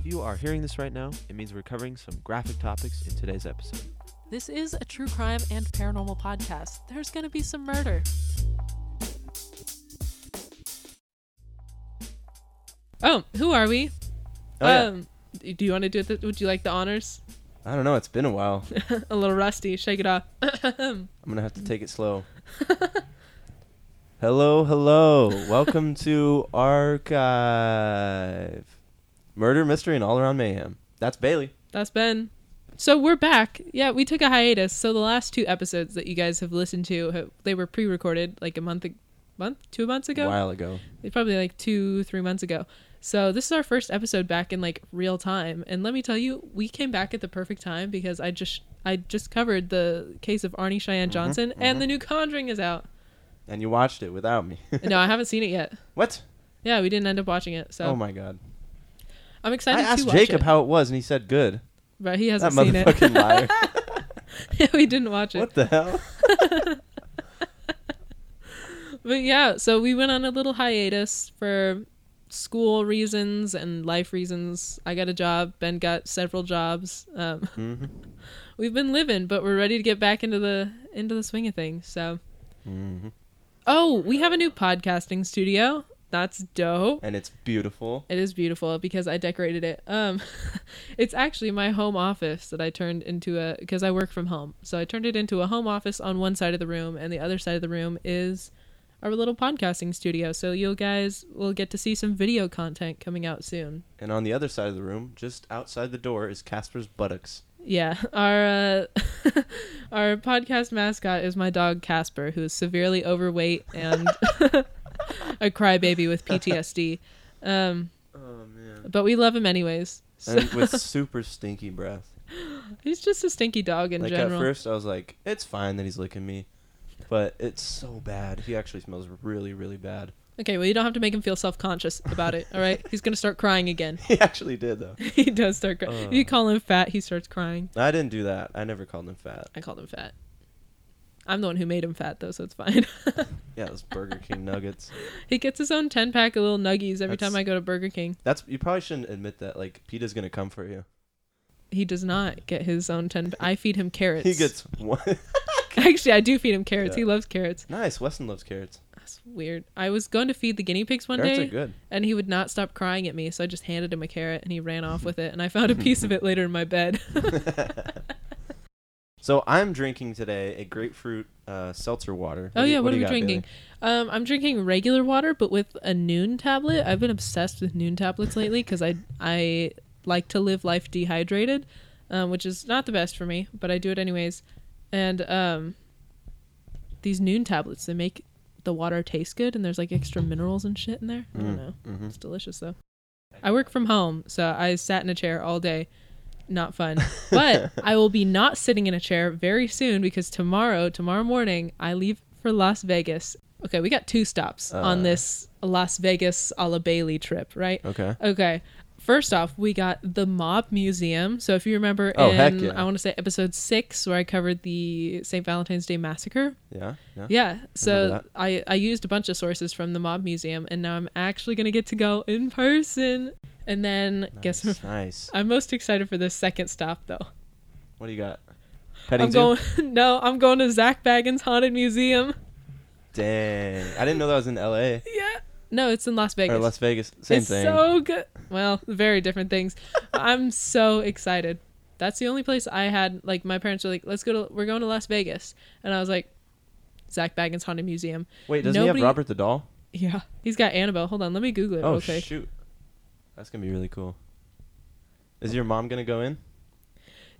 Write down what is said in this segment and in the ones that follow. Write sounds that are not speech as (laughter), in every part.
If you are hearing this right now, it means we're covering some graphic topics in today's episode. This is a true crime and paranormal podcast. There's going to be some murder. Oh, who are we? Oh, yeah. Um, do you want to do it? Would you like the honors? I don't know. It's been a while. (laughs) a little rusty. Shake it off. (clears throat) I'm gonna have to take it slow. (laughs) hello, hello. Welcome to Archive. Murder, mystery, and all around mayhem. That's Bayli. That's Ben. So we're back. Yeah, we took a hiatus. So the last two episodes that you guys have listened to, they were pre-recorded like a month, month, two months ago. A while ago. probably like two, three months ago. So this is our first episode back in like real time, and let me tell you, we came back at the perfect time because I just I just covered the case of Arne Cheyenne mm-hmm, Johnson, mm-hmm. and the new Conjuring is out. And you watched it without me. (laughs) no, I haven't seen it yet. what? Yeah, we didn't end up watching it, so Oh my god. I'm I excited to asked Jacob it. how it was, and he said good. but he hasn't seen it. motherfucking liar. (laughs) yeah, we didn't watch it. what the hell? (laughs) But yeah, so we went on a little hiatus for school reasons and life reasons. I got a job. Ben got several jobs. Um, (laughs) hmm we've been living, but we're ready to get back into the into the swing of things. So, hmm oh, we have a new podcasting studio. That's dope. And it's beautiful. It is beautiful because I decorated it. Um, (laughs) it's actually my home office that I turned into a because I work from home. So I turned it into a home office on one side of the room, and the other side of the room is our little podcasting studio. So you guys will get to see some video content coming out soon. And on the other side of the room, just outside the door, is Casper's buttocks. Yeah, (laughs) our uh, (laughs) our podcast mascot is my dog Casper, who is severely overweight and (laughs) a crybaby with PTSD. Um, Oh man. but we love him anyways. So And with (laughs) super stinky breath. he's just a stinky dog in like general. at first, I was like, "It's fine that he's licking me," but it's so bad. He actually smells really, really bad. Okay, well you don't have to make him feel self conscious about it. All right, he's gonna start crying again. (laughs) He actually did though. he does start crying. if you call him fat, he starts crying. I didn't do that. I never called him fat. I called him fat. I'm the one who made him fat though, so it's fine. (laughs) Yeah, those Burger King nuggets. he gets his own ten pack of little nuggies every time I go to Burger King. That's you probably shouldn't admit that. Like Peta's gonna come for you. He does not get his own ten. (laughs) I feed him carrots. He gets one. (laughs) Actually, I do feed him carrots. Yeah. He loves carrots. nice. Weston loves carrots. That's weird. I was going to feed the guinea pigs one carrots day, are good. and he would not stop crying at me. So I just handed him a carrot, and he ran off with it. And I found a piece of it later in my bed. So I'm drinking today a grapefruit uh, seltzer water. Oh do you- yeah, what, are we you got, drinking? Um, I'm drinking regular water, but with a Nuun tablet. I've been obsessed with Nuun tablets lately because I I like to live life dehydrated, um, which is not the best for me, but I do it anyways. And um, these Nuun tablets they make the water taste good, and there's like extra minerals and shit in there. I don't Mm, know. mhm. It's delicious though. I work from home, so I sat in a chair all day. Not fun. But (laughs) I will be not sitting in a chair very soon because tomorrow, tomorrow morning, I leave for Las Vegas. Okay, we got two stops Uh. on this Las Vegas a la Bayli trip, right? Okay. Okay. First off, we got the Mob Museum. So if you remember Oh, in yeah. I want to say episode 6 where I covered the St. Valentine's Day massacre, Yeah. Yeah. yeah. So. I I used a bunch of sources from the Mob Museum, and now I'm actually gonna get to go in person. And then guess Nice. nice. I'm most excited for this second stop though. What do you got? I'm going. (laughs) No, I'm going to Zak Bagans Haunted Museum. Dang. I didn't know that was in L.A. Yeah. No, it's in Las Vegas. or Las Vegas. Same it's thing. so good. Well, very different things. (laughs) I'm so excited. That's the only place I had like my parents were like, "Let's go to we're going to Las Vegas," and I was like, "Zak Bagans Haunted Museum." Wait, doesn't Nobody- he have Robert the doll? Yeah, he's got Annabelle. Hold on, let me Google it. Oh real quick. shoot. That's gonna be really cool. Is your mom gonna go in?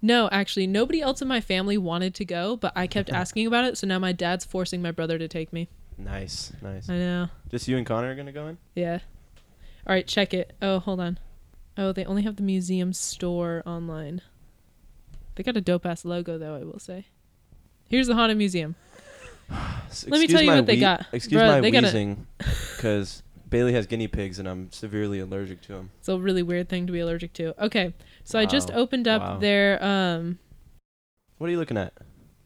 No, actually, nobody else in my family wanted to go, but I kept (laughs) asking about it, so now my dad's forcing my brother to take me. Nice, nice. I know. Just you and Connor are gonna go in? Yeah. All right, check it. Oh, hold on. Oh, they only have the museum store online. They got a dope ass logo though, I will say. Here's the haunted museum. (sighs) Let me tell you what they got. Excuse Bruh, my they got a- wheezing, because Bayli has guinea pigs and I'm severely allergic to them. It's a really weird thing to be allergic to. Okay, so I just opened up Wow. their um. What are you looking at?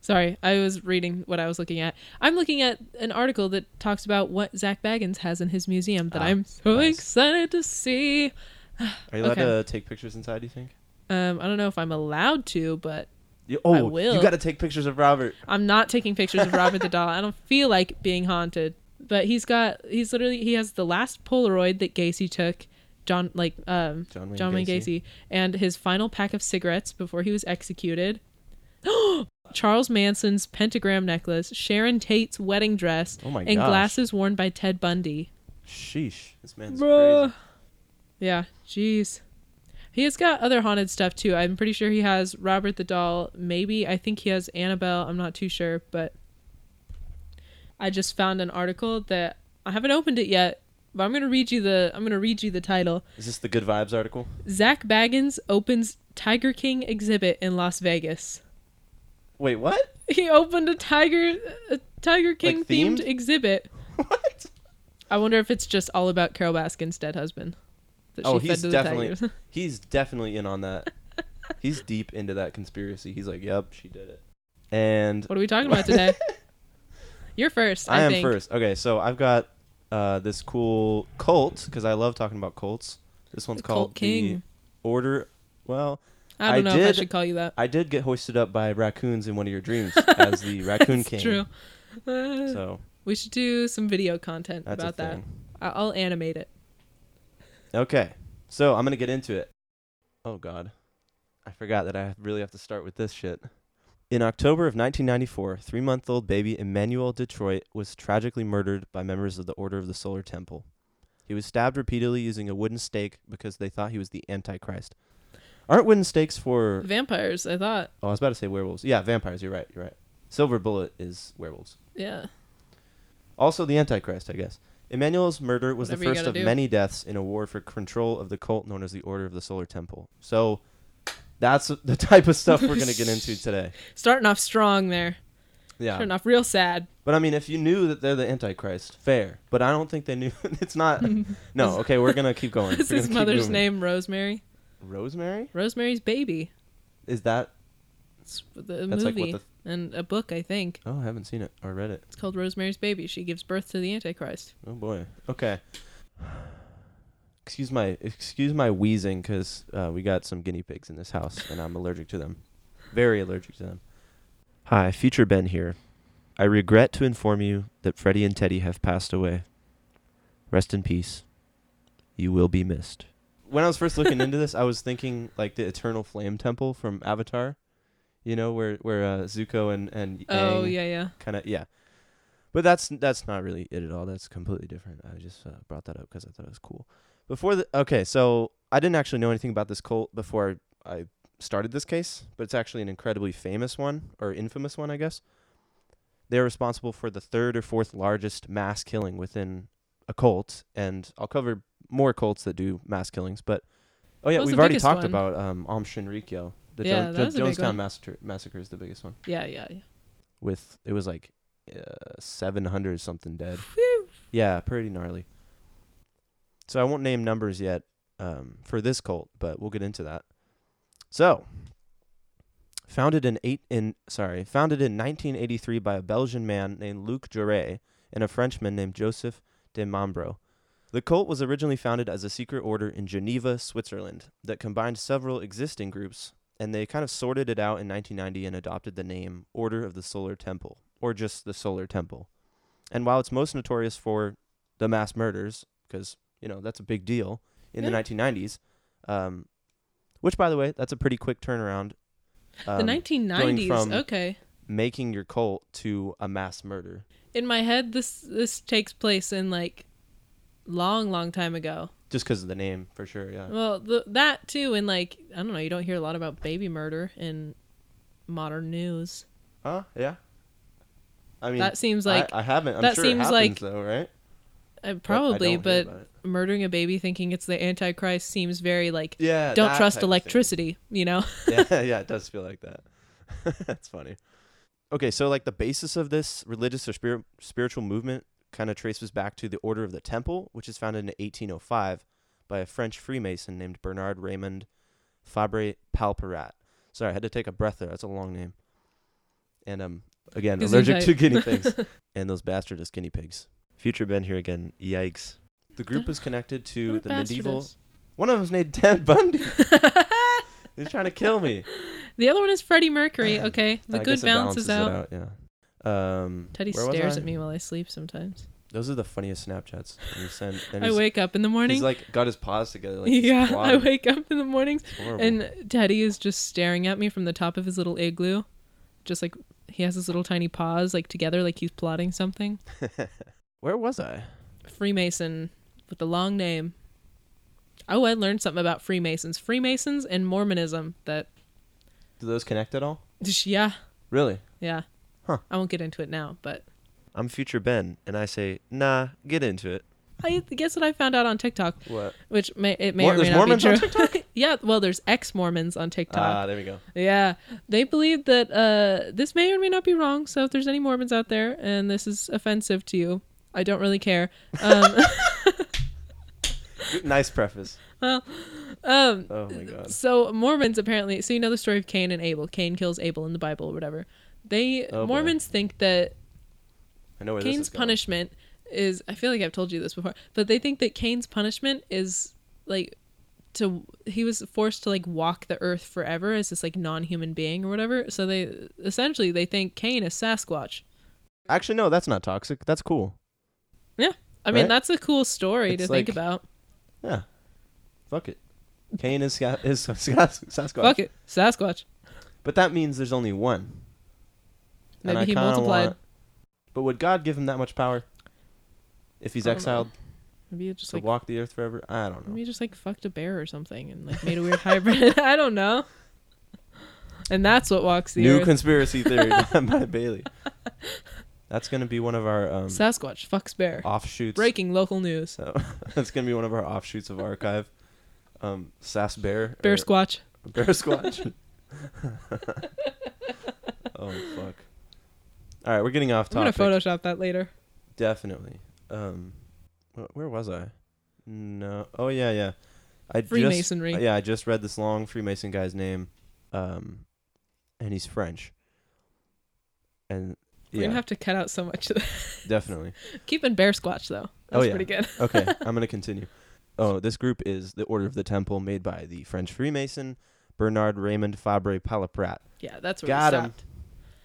Sorry, I was reading what I was looking at. I'm looking at an article that talks about what Zak Bagans has in his museum that Ah, I'm so nice. excited to see. (sighs) Are you allowed Okay. to take pictures inside? Do you think? Um, I don't know if I'm allowed to, but You, oh, will. you got to take pictures of Robert. I'm not taking pictures of Robert the doll. I don't feel like being haunted. But he's got he's literally he has the last Polaroid that Gacy took, John like um John Wayne John Wayne Gacy. Gacy, and his final pack of cigarettes before he was executed. (gasps) Charles Manson's pentagram necklace, Sharon Tate's wedding dress, Oh my and gosh. glasses worn by Ted Bundy. Sheesh, this man's Bruh. crazy. Yeah, jeez. He has got other haunted stuff too. I'm pretty sure he has Robert the doll. Maybe I think he has Annabelle. I'm not too sure, but I just found an article that I haven't opened it yet. But I'm gonna read you the I'm gonna read you the title. Is this the Good Vibes article? Zak Bagans opens Tiger King exhibit in Las Vegas. Wait, what? (laughs) He opened a tiger a Tiger King Like themed themed? exhibit. (laughs) what? I wonder if it's just all about Carole Baskin's dead husband. That Oh, she he's fed to the definitely (laughs) he's definitely in on that. he's deep into that conspiracy. He's like, "Yep, she did it." And What are we talking about today? You're first. I, I am think. first. Okay, so I've got uh, this cool cult because I love talking about cults. This one's The called Cult King. the Order. Well, I don't I know if I should call you that. I did get hoisted up by raccoons in one of your dreams (laughs) as the Raccoon King. true. Uh, So we should do some video content about that. I'll animate it. Okay, so I'm gonna get into it. Oh God, I forgot that I really have to start with this shit. In October of 1994, three-month-old baby Emmanuel Dutoit was tragically murdered by members of the Order of the Solar Temple. He was stabbed repeatedly using a wooden stake because they thought he was the Antichrist. Aren't wooden stakes for? Vampires, I thought. Oh, I was about to say werewolves. Yeah, vampires. You're right. You're right. Silver bullet is werewolves. Yeah. Also, the Antichrist, I guess. Emmanuel's murder was Whatever the first of do. many deaths in a war for control of the cult known as the Order of the Solar Temple. So, that's (laughs) the type of stuff we're going to get into (laughs) today. Starting off strong there. Yeah. Starting off real sad. But I mean, if you knew that they're the Antichrist, fair. But I don't think they knew. (laughs) it's not. No, okay, we're going to keep going. Is his mother's name Rosemary? Rosemary? Rosemary's Baby. Is that. It's the That's like movie what and a book, I think. Oh, I haven't seen it or read it. It's called Rosemary's Baby. She gives birth to the Antichrist. Oh boy. Okay. Excuse my excuse my wheezing because uh, we got some guinea pigs in this house and I'm allergic to them, very allergic to them. Hi, Future Ben here. I regret to inform you that Freddie and Teddy have passed away. Rest in peace. You will be missed. When I was first looking into this, I was thinking like the Eternal Flame Temple from Avatar. You know where where uh, Zuko and and Oh, yeah, yeah. kind of yeah but that's that's not really it at all that's completely different i just uh, brought that up because i thought it was cool before the okay so i didn't actually know anything about this cult before i started this case but it's actually an incredibly famous one or infamous one i guess they're responsible for the third or fourth largest mass killing within a cult and i'll cover more cults that do mass killings but oh yeah we've already talked one? about um Aum Shinrikyo the Yeah, Jo- that Jo- was a big jonestown massacre massacre is the biggest one Yeah, yeah, yeah. with it was like uh, 700 something dead. Phew. Yeah, pretty gnarly. So I won't name numbers yet um, for this cult, but we'll get into that. So, founded in eight in sorry, founded in 1983 by a Belgian man named Luc Jouret and a Frenchman named Joseph Di Mambro. The cult was originally founded as a secret order in Geneva, Switzerland, that combined several existing groups, and they kind of sorted it out in 1990 and adopted the name Order of the Solar Temple, or just the Solar Temple. And while it's most notorious for the mass murders, because you know that's a big deal in Yeah. the 1990s, um, which by the way, that's a pretty quick turnaround. the um, 1990s. from- okay. making your cult to a mass murder. In my head, this this takes place in like long, long time ago. Just because of the name, for sure. Yeah. Well, the, that too, and like I don't know, you don't hear a lot about baby murder in modern news. Huh? Yeah. I mean, that seems like I, I haven't. I'm that sure seems happens like- though, right? uh, But I probably, but. Murdering a baby thinking it's the Antichrist seems very like yeah, don't trust type of thing. electricity. You know? (laughs) yeah, (laughs) yeah, it does feel like that. (laughs) That's funny. Okay, so like the basis of this religious or spirit, spiritual movement kind of traces back to the Order of the Temple, which is founded in 1805 by a French Freemason named Bernard Raymond Fabre Palaprat. Sorry, I had to take a breath there. That's a long name. And um, again, allergic to guinea pigs and those bastardous guinea pigs. Future Ben here again. Yikes. The group is connected to the medieval. One of them's named Ted Bundy. (laughs) He's trying to kill me. The other one is Freddie Mercury. (sighs) Okay, the I good balances, out. it Yeah. Um, Teddy stares at me while I sleep sometimes. Those are the funniest Snapchats. Send. I wake up in the morning. He's like got his paws together. Like yeah, I wake up in the mornings and Teddy is just staring at me from the top of his little igloo. Just like he has his little tiny paws like together like he's plotting something. (laughs) Where was I? Freemason with the long name. Oh, I learned something about Freemasons. Freemasons and Mormonism that Do those connect at all? yeah, Really? yeah. Huh. I won't get into it now, but I'm future Ben, and I say, nah, get into it. I guess what I found out on TikTok, What? which may it may Mor- or may not Mormons be on true. (laughs) yeah, well, there's ex-Mormons on TikTok. Ah, there we go. Yeah, they believe that uh, this may or may not be wrong. So if there's any Mormons out there and this is offensive to you, I don't really care. Um, (laughs) (laughs) (laughs) nice preface. um, Oh my god. so Mormons apparently, so you know the story of Cain and Abel. Cain kills Abel in the Bible or whatever. They Oh, boy. Mormons think that I know where this Cain's is punishment is. I feel like I've told you this before, but they think that Cain's punishment is like to he was forced to like walk the earth forever as this like non-human being or whatever. So they essentially they think Cain is Sasquatch. Actually, no, that's not toxic. That's cool. Yeah. I mean, Right? that's a cool story It's to think about. Yeah. Fuck it. Cain is, is Sas- Sasquatch. Fuck it, Sasquatch. But that means there's only one. And Maybe I he kinda multiplied. want- but would God give him that much power? If he's I don't know. exiled Maybe it just to like walk the earth forever? I don't know. maybe he just like fucked a bear or something and like made a weird hybrid. (laughs) I don't know. And that's what walks the earth. New earth. conspiracy theory (laughs) by Bayli. That's gonna be one of our um, Sasquatch fucks bear. offshoots. Breaking local news. So (laughs) that's gonna be one of our offshoots of archive. Um, Sass Bear. Bear or- squatch. Bear Squatch. (laughs) oh fuck! All right, we're getting off topic. I'm gonna. Photoshop that later. Definitely. Um, wh- where was I? No. Oh yeah, yeah. I Freemasonry. Just, yeah, I just read this long Freemason guy's name, um, and he's French. And We're yeah, gonna have to cut out so much. definitely. (laughs) Keeping bear squatch though. Oh, That's yeah. pretty good. Okay, (laughs) I'm gonna continue. Oh, this group is the Order of the Temple, made by the French Freemason Bernard Raymond Fabre Palaprat. Yeah, that's where Got we stopped.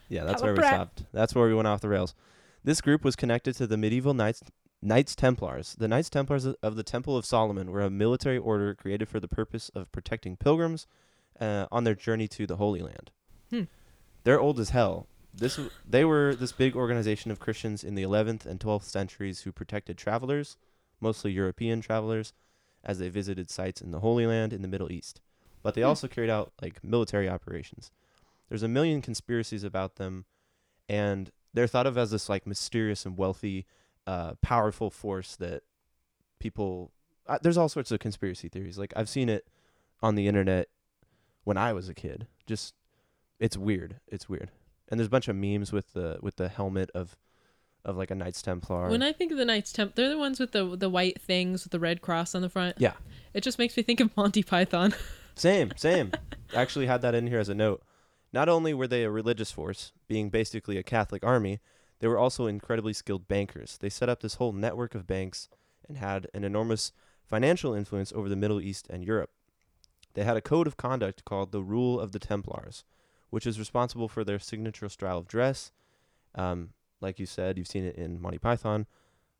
Yeah, that's where we stopped. That's where we went off the rails. This group was connected to the medieval Knights Knights Templars. The Knights Templars of the Temple of Solomon were a military order created for the purpose of protecting pilgrims uh, on their journey to the Holy Land. Hmm. They're old as hell. This they were this big organization of Christians in the 11th and 12th centuries who protected travelers, mostly European travelers, as they visited sites in the Holy Land in the Middle East. But they Hmm. also carried out like military operations. There's a million conspiracies about them, and they're thought of as this like mysterious and wealthy, uh, powerful force that people. Uh, there's all sorts of conspiracy theories. Like I've seen it on the internet when I was a kid. Just it's weird. It's weird. And there's a bunch of memes with the with the helmet of of like a Knights Templar. When I think of the Knights Temp, they're the ones with the the white things with the red cross on the front. Yeah. It just makes me think of Monty Python. (laughs) Same, same. (laughs) I actually had that in here as a note. Not only were they a religious force, being basically a Catholic army, they were also incredibly skilled bankers. They set up this whole network of banks and had an enormous financial influence over the Middle East and Europe. They had a code of conduct called the Rule of the Templars, which is responsible for their signature style of dress. Um, like you said, you've seen it in Monty Python,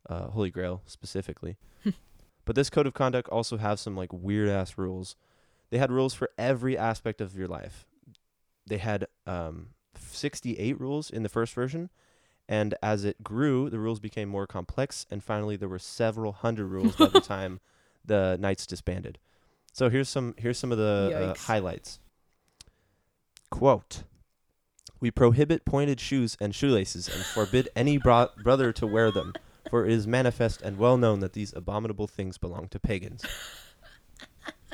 uh, Holy Grail specifically. (laughs) but this code of conduct also has some like weird ass rules they had rules for every aspect of your life. They had um, 68 rules in the first version, and as it grew, the rules became more complex, and finally there were several hundred rules by the (laughs) time the knights disbanded. So here's some here's some of the uh, highlights. Quote: We prohibit pointed shoes and shoelaces, and forbid any bro- brother to wear them, for it is manifest and well known that these abominable things belong to pagans.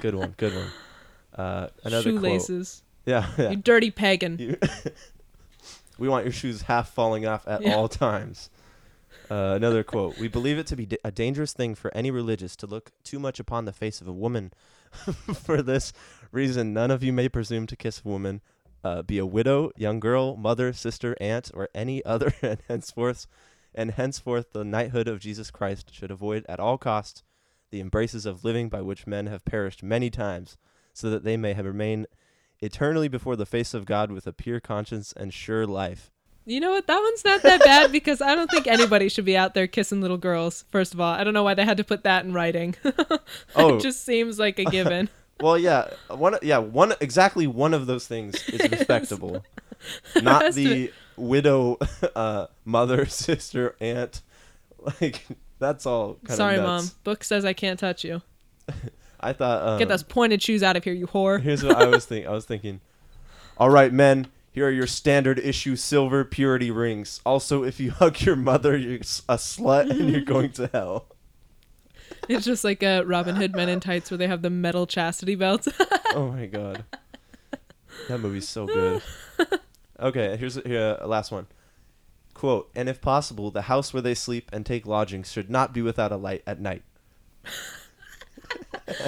Good one, good one. Uh, another quote. Shoelaces. (laughs) Yeah, yeah. You dirty pagan. You- (laughs) we want your shoes half falling off at Yeah. all times. Uh, another quote: We believe it to be da- a dangerous thing for any religious to look too much upon the face of a woman. (laughs) for this reason, none of you may presume to kiss a woman, uh, be a widow, young girl, mother, sister, aunt, or any other, (laughs) and henceforth, and henceforth, the knighthood of Jesus Christ should avoid at all costs the embraces of living by which men have perished many times, so that they may have remain eternally before the face of God with a pure conscience and sure life. You know what? That one's not that bad (laughs) because I don't think anybody should be out there kissing little girls. First of all, I don't know why they had to put that in writing. (laughs) Oh. it just seems like a given. Well, yeah, one, yeah, one exactly one of those things is (laughs) respectable, (laughs) not the widow, (laughs) uh, mother, sister, aunt. Like that's all. Kind Sorry, mom. Book says I can't touch you. I thought. Um, Get those pointed shoes out of here, you whore. Here's what I was thinking. I was thinking. All right, men. Here are your standard issue silver purity rings. Also, if you hug your mother, you're a slut and you're going to hell. It's just like a Robin Hood Men in Tights where they have the metal chastity belts. (laughs) Oh my god, that movie's so good. Okay, here's here, uh, last one. Quote: And if possible, the house where they sleep and take lodgings should not be without a light at night.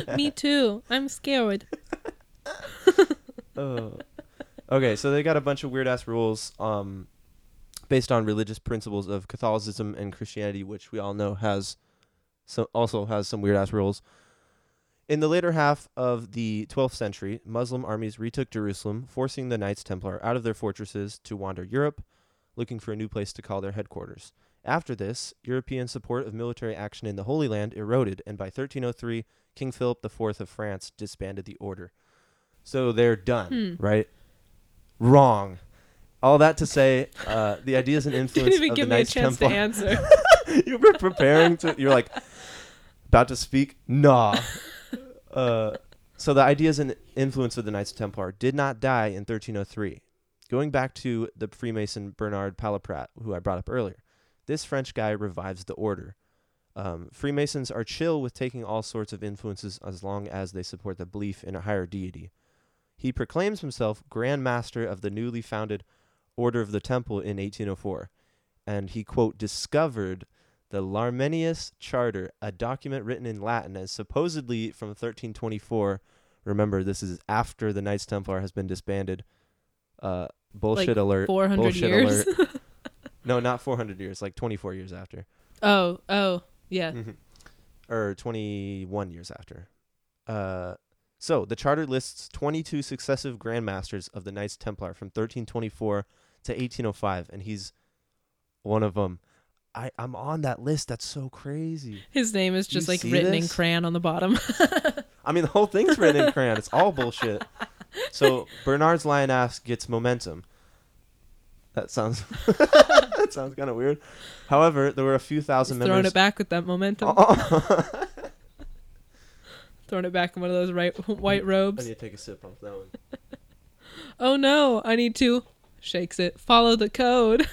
(laughs) Me too. I'm scared. (laughs) Oh. Okay, so they got a bunch of weird ass rules um based on religious principles of Catholicism and Christianity, which we all know has so also has some weird ass rules. In the later half of the 12th century, Muslim armies retook Jerusalem, forcing the Knights Templar out of their fortresses to wander Europe, looking for a new place to call their headquarters. After this, European support of military action in the Holy Land eroded, and by 1303, King Philip IV of France disbanded the order. So they're done, Hmm. right? Wrong. All that to say, uh, the ideas and (laughs) influence Didn't even of give the me a chance Templar. to answer. (laughs) you were preparing to. You're like about to speak. Nah. (laughs) Uh, so the ideas and influence of the Knights Templar did not die in 1303. Going back to the Freemason Bernard Palaprat, who I brought up earlier, this French guy revives the order. Um, Freemasons are chill with taking all sorts of influences as long as they support the belief in a higher deity. He proclaims himself Grand Master of the newly founded Order of the Temple in 1804, and he, quote, discovered the Larmenius Charter, a document written in Latin as supposedly from 1324. Remember, this is after the Knights Templar has been disbanded. Uh, bullshit Like alert. 400 bullshit years. alert. (laughs) No, not 400 years, like 24 years after. oh, oh, yeah. Mhm. Or 21 years after. Uh, so the charter lists 22 successive Grand Masters of the Knights Templar from 1324 to 1805, and he's one of them. I, I'm on that list. That's so crazy. His name is just like written in crayon on the bottom. (laughs) I mean, the whole thing's written in crayon. It's all bullshit. So (laughs) Bernard's lion ass gets momentum. That sounds (laughs) that sounds kind of weird. However, there were a few He's thousand throwing it back with that momentum. Oh. Throwing it back in one of those right white I robes. need to take a sip off that one. Oh no, I need to. Shakes it. Follow the code.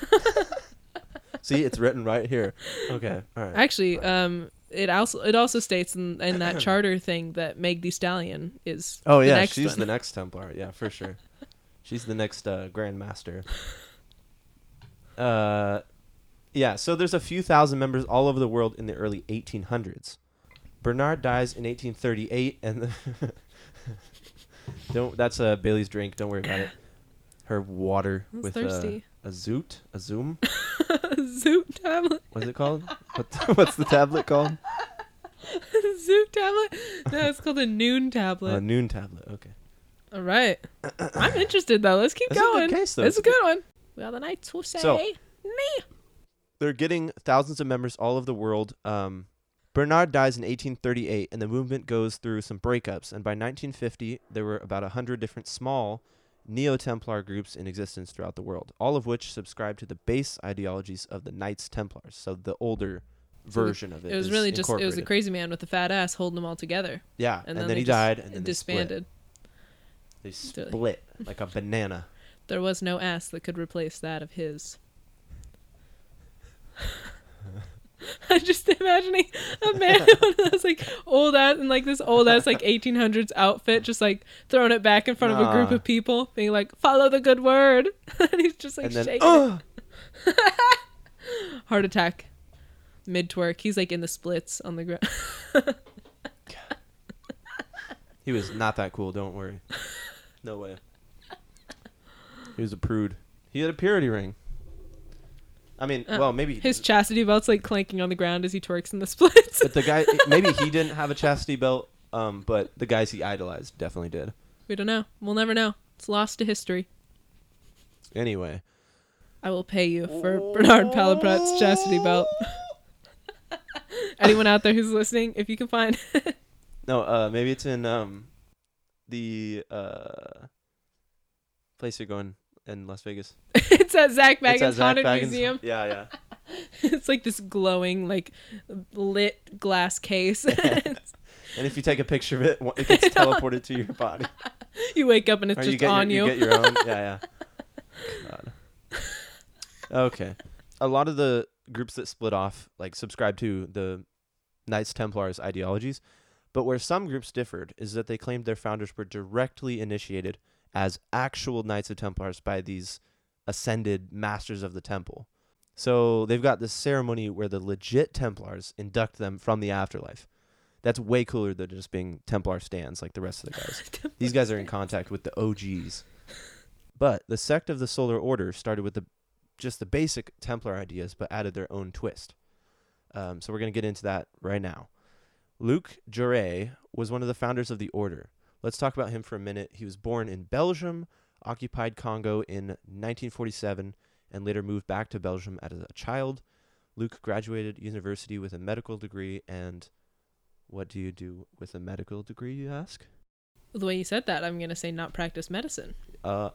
See, it's written right here. Okay, all right. Actually, um, it also it also states in, in that (clears throat) charter thing that Meg the Stallion is. Oh the yeah, next she's one. the (laughs) next Templar. Yeah, for sure. she's the next uh, Grand Master. (laughs) Uh, yeah. So there's a few thousand members all over the world in the early 1800s. Bernard dies in 1838, and (laughs) don't. That's uh, Bayli's drink. Don't worry about it. Her water with uh, a zoot, a zoom. (laughs) Tablet. What's it called? What (laughs) what's the tablet called? (laughs) Zoot tablet. No, it's called a Nuun tablet. A Nuun tablet. Okay. All right. (clears throat) I'm interested though. Let's keep That's a good going. case, though. A a good one. Well, the knights will say So- me. they're getting thousands of members all over the world. Um, Bernard dies in 1838, and the movement goes through some breakups. And by 1950, there were about 100 different small Neo Templar groups in existence throughout the world, all of which subscribe to the base ideologies of the Knights Templars. So the older version of it. It was is really just it was a crazy man with a fat ass holding them all together, Yeah, and, and, then, they he died, and then disbanded. They split. They split like a banana. (laughs) There was no ass that could replace that of his. (laughs) (laughs) I'm just imagining a man in one of those like old ass in like this old ass like 1800s outfit, just like throwing it back in front of a group of people, being like, "Follow the good word," (laughs) and he's just like and then, shaking. oh. (laughs) Heart attack, mid twerk. He's like in the splits on the ground. he was not that cool. Don't worry. No way. He was a prude. He had a purity ring. I mean, Uh, well, maybe His chastity belt's like clanking on the ground as he twerks in the (laughs) splits. but the guy maybe he didn't have a chastity belt, um, but the guys he idolized definitely did. we don't know. We'll never know. It's lost to history. Anyway, I will pay you for Bernard Palaprat's chastity belt. (laughs) Anyone out there who's listening, if you can find (laughs) no, uh, maybe it's in um, the uh, place you're going in Las Vegas. (laughs) it's at Zak at Bagans Zak Haunted Bagans- Museum. Yeah, yeah. (laughs) it's like this glowing, like lit glass case. (laughs) And if you take a picture of it, it gets teleported to your body. you wake up and it's Or just you on your, you. you get your own. Yeah, yeah. God. Okay. A lot of the groups that split off like subscribe to the Knights Templars ideologies, but where some groups differed is that they claimed their founders were directly initiated as actual Knights of Templars by these ascended masters of the temple. So they've got this ceremony where the legit Templars induct them from the afterlife. That's way cooler than just being Templar stands like the rest of the guys. (laughs) These guys are in contact with the OGs. But the sect of the Solar Order started with the just the basic Templar ideas, but added their own twist. Um, so we're gonna get into that right now. Luc Jouret was one of the founders of the order. Let's talk about him for a minute. He was born in Belgium, occupied Congo in 1947, and later moved back to Belgium as a child. Luc graduated university with a medical degree and what do you do with a medical degree, you ask? the way you said that, I'm gonna say not practice medicine. Uh,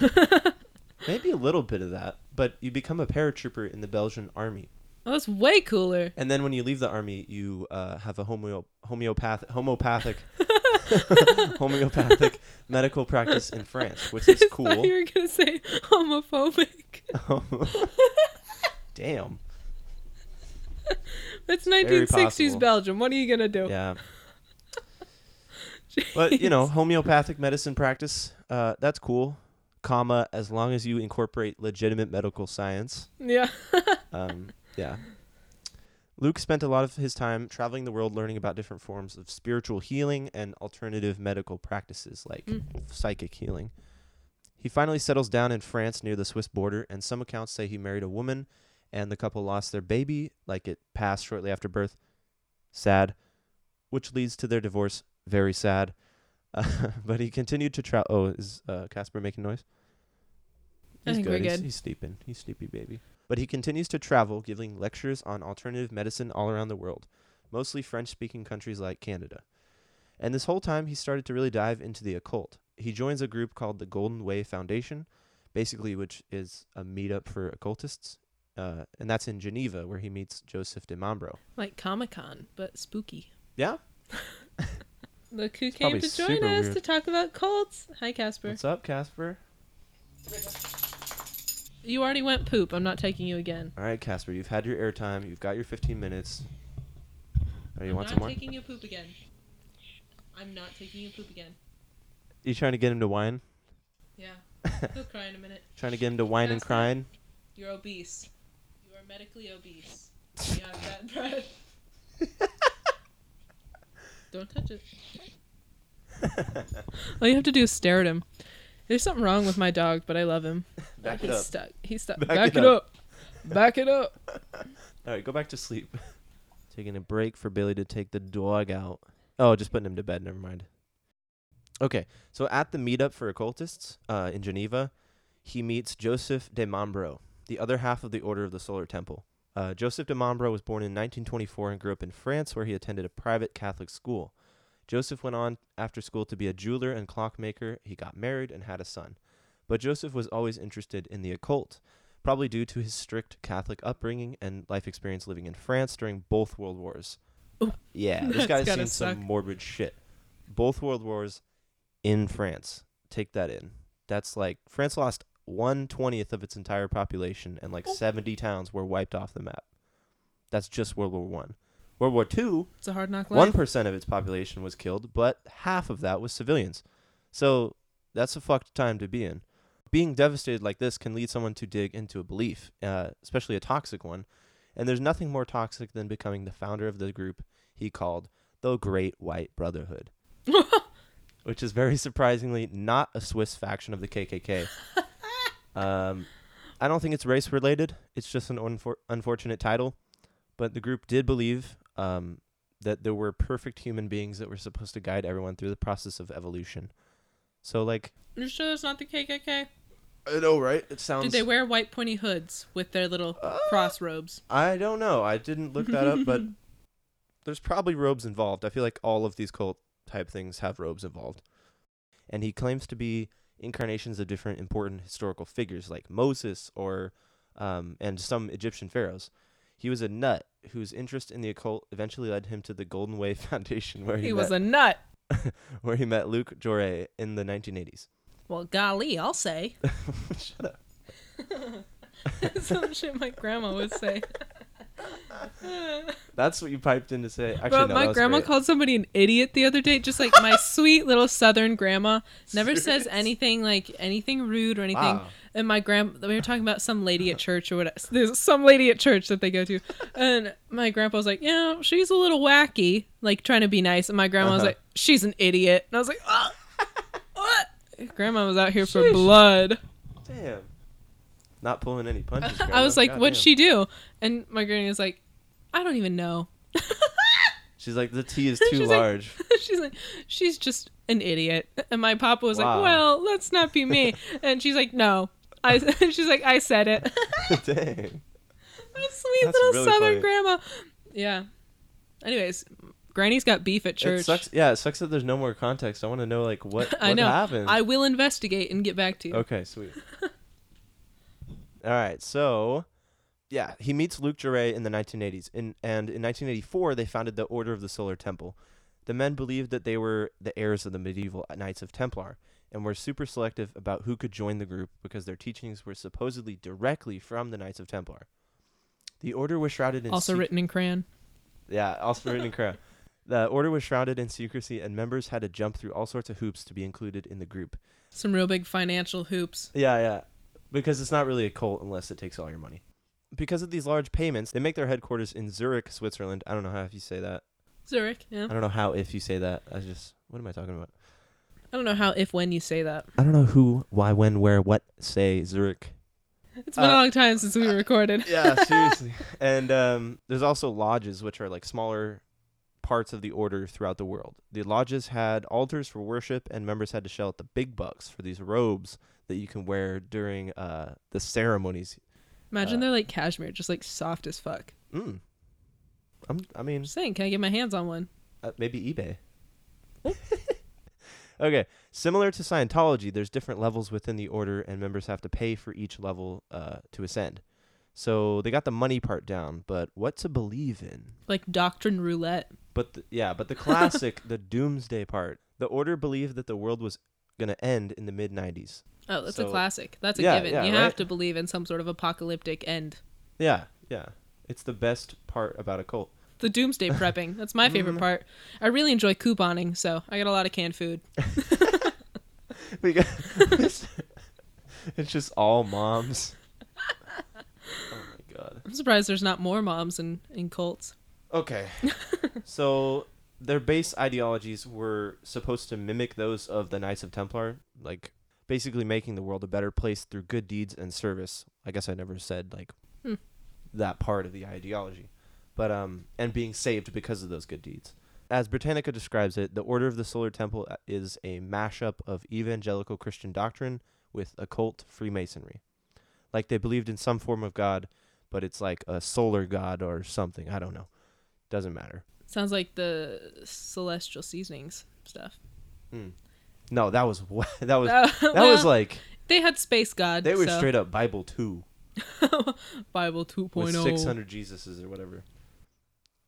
(laughs) (laughs) maybe a little bit of that, but you become a paratrooper in the Belgian army, Oh, that's way cooler. and then when you leave the army, you uh, have a homeo- homeopathic homopathic (laughs) (laughs) homeopathic medical practice in France, which is I cool. thought you were gonna say homophobic. (laughs) Damn. It's 1960s. Belgium. What are you gonna do? Yeah. But you know, homeopathic medicine practice, uh, that's cool. Comma, as long as you incorporate legitimate medical science. Yeah. Um, yeah. Luc spent a lot of his time traveling the world learning about different forms of spiritual healing and alternative medical practices like Mm. psychic healing. He finally settles down in France near the Swiss border, and some accounts say he married a woman and the couple lost their baby, like it passed shortly after birth. Sad. Which leads to their divorce. Very sad. Uh, (laughs) but he continued to travel. Oh, is uh, Casper making noise? I He's think we're He's, good. he's sleeping. He's sleepy baby. But he continues to travel, giving lectures on alternative medicine all around the world, mostly French speaking countries like Canada. And this whole time, he started to really dive into the occult. He joins a group called the Golden Way Foundation, basically, which is a meetup for occultists. Uh, and that's in Geneva, where he meets Joseph Di Mambro. Like Comic Con, but spooky. Yeah? (laughs) Look who came to join us weird. to talk about cults. Hi, Casper. What's up, Casper? You already went poop. I'm not taking you again. All right, Casper, you've had your airtime. You've got your 15 minutes. Oh, you I'm want some more? I'm not taking you poop again. I'm not taking you poop again. You trying to get him to whine? Yeah. (laughs) He'll cry in a minute. Trying to get him to whine and Casper? crying? You're obese. You are medically obese. You have bad (laughs) breath. (laughs) Don't touch it. All you have to do is stare at him. There's something wrong with my dog, but I love him. (laughs) Back He's it up. stuck. He's stuck. Back it up. Back it up. (laughs) All right, go back to sleep. (laughs) Taking a break for Billy to take the dog out. Oh, just putting him to bed. Never mind. Okay, so at the meetup for occultists uh, in Geneva, he meets Joseph Di Mambro, the other half of the Order of the Solar Temple. Uh, Joseph Di Mambro was born in 1924 and grew up in France, where he attended a private Catholic school. Joseph went on after school to be a jeweler and clockmaker. He got married and had a son. But Joseph was always interested in the occult, probably due to his strict Catholic upbringing and life experience living in France during both world wars. Ooh, yeah, (laughs) this guy's seen some morbid shit. Both world wars in France. Take that in. That's like France lost one twentieth of its entire population, and like Oh. seventy towns were wiped off the map. That's just World War One. World War Two, It's a hard knock one life. percent of its population was killed, but half of that was civilians. So that's a fucked time to be in. Being devastated like this can lead someone to dig into a belief, uh, especially a toxic one. And there's nothing more toxic than becoming the founder of the group he called the Great White Brotherhood, (laughs) which is very surprisingly not a Swiss faction of the KKK. (laughs) um, I don't think it's race related. It's just an unfor- unfortunate title. But the group did believe um, that there were perfect human beings that were supposed to guide everyone through the process of evolution. So, like, You're sure that's not the KKK? I know, right? It sounds. Did they wear white pointy hoods with their little Uh, cross robes? I don't know. I didn't look that up, but (laughs) there's probably robes involved. I feel like all of these cult type things have robes involved. And he claims to be incarnations of different important historical figures like Moses or um, and some Egyptian pharaohs. He was a nut whose interest in the occult eventually led him to the Golden Way (laughs) Foundation, where he, He met, was a nut. (laughs) where he met Luc Jouret in the 1980s. Well, golly, I'll say. (laughs) Shut up. Some shit my grandma would say. That's what you piped in to say. Actually, but no, my grandma great. called somebody an idiot the other day. Just like my sweet little southern grandma never says anything like anything rude or anything. Wow. And my grand, we were talking about some lady at church or whatever. There's some lady at church that they go to, and my grandpa was like, "Yeah, she's a little wacky, like trying to be nice." And my grandma was Uh-huh. like, "She's an idiot," and I was like, "Ah, (laughs) what?" Grandma was out here for blood. Damn. Not pulling any punches. (laughs) I was Grandma. like, "What'd Goddamn. she do?" And my granny was like, "I don't even know." (laughs) She's like, the tea is too She's like- large. she's like, she's just an idiot. And my papa was Wow. like, well, let's not be me. And she's like, no. I, (laughs) she's like, I said it. (laughs) Dang. (laughs) My sweet That's little really southern funny. grandma. Yeah. Anyways, Granny's got beef at church. It sucks. Yeah, it sucks that there's no more context. I want to know like what, I what know. happened. I will investigate and get back to you. Okay, sweet. All right, so yeah, he meets Luc Jouret in the 1980s, in, and in 1984 they founded the Order of the Solar Temple. The men believed that they were the heirs of the medieval Knights of Templar, and were super selective about who could join the group because their teachings were supposedly directly from the Knights of Templar. The order was shrouded in Also sec- written in crayon. yeah, also written in crayon. The order was shrouded in secrecy, and members had to jump through all sorts of hoops to be included in the group. Some real big financial hoops. Yeah, yeah. Because it's not really a cult unless it takes all your money. Because of these large payments, they make their headquarters in Zurich, Switzerland. I don't know how if you say that. Zurich, yeah. I don't know how if you say that. I just what am I talking about? I don't know how, if, when you say that. I don't know who, why, when, where, what say Zurich. It's been a Uh, long time since we recorded. (laughs) Yeah, seriously. (laughs) and um, there's also lodges, which are like smaller parts of the order throughout the world. The lodges had altars for worship, and members had to shell out the big bucks for these robes that you can wear during uh, the ceremonies. Imagine Uh, they're like cashmere, just like soft as fuck. Mm. I'm, I mean, just saying, can I get my hands on one? Uh, maybe eBay. (laughs) okay, similar to Scientology, there's different levels within the order, and members have to pay for each level uh, to ascend. So they got the money part down, but what to believe in? Like doctrine roulette. But the, yeah, but the classic, the doomsday part. The order believed that the world was gonna end in the mid 90s. Oh, that's So- a classic. That's a Yeah, given. yeah, you right? have to believe in some sort of apocalyptic end. Yeah, yeah. It's the best part about a cult. The doomsday (laughs) prepping. That's my favorite Mm. part. I really enjoy couponing, so I get a lot of canned food. (laughs) (laughs) We got it's just all moms. Oh my god. I'm surprised there's not more moms in, in cults. Okay. so their base ideologies were supposed to mimic those of the Knights of Templar, like basically making the world a better place through good deeds and service. I guess I never said like Hmm. that part of the ideology. But um and being saved because of those good deeds. As Britannica describes it, the Order of the Solar Temple uh, is a mashup of evangelical Christian doctrine with occult Freemasonry. Like they believed in some form of God, but it's like a solar god or something. I don't know. Doesn't matter. Sounds like the celestial seasonings stuff. Mm. No, that was (laughs) that was Uh, that well, was like they had space god. they were so. straight up Bible two (laughs) Bible oh. 2.0. with six hundred Jesuses or whatever.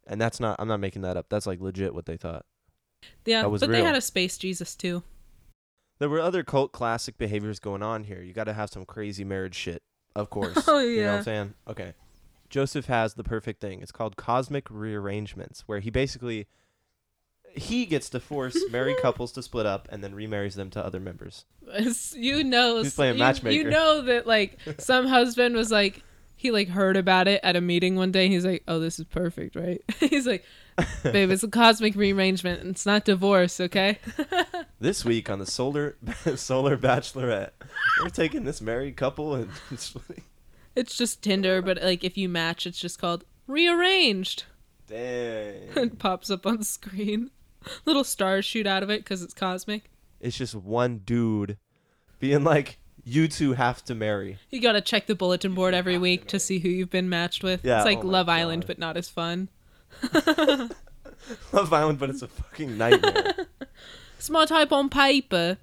And that's not I'm not making that up. That's like legit what they thought. Yeah, but they had a space Jesus too. There were other cult classic behaviors going on here. You got to have some crazy marriage shit, of (laughs) course. Oh, yeah. You know what. I'm saying? Okay. Joseph has the perfect thing. It's called cosmic rearrangements, where he basically he gets to force (laughs) married couples to split up and then remarries them to other members. (laughs) You know, He's playing you- matchmaker. You know that like some husband was like he like heard about it at a meeting one day. He's like, "Oh, this is perfect, right?" (laughs) he's like, "Babe, it's a cosmic rearrangement. and It's not divorce, okay?" (laughs) This week on the Solar (laughs) Solar Bachelorette, we're taking this married couple and. It's just Tinder, but like if you match, it's just called rearranged. Dang. it pops up on the screen. Little stars shoot out of it because it's cosmic. it's just one dude being like, "You two have to marry." You gotta check the bulletin board every week to see who you've been matched with. Yeah, it's like oh Love Island, God. but not as fun. (laughs) Love Island, but it's a fucking nightmare. (laughs) Small type on paper.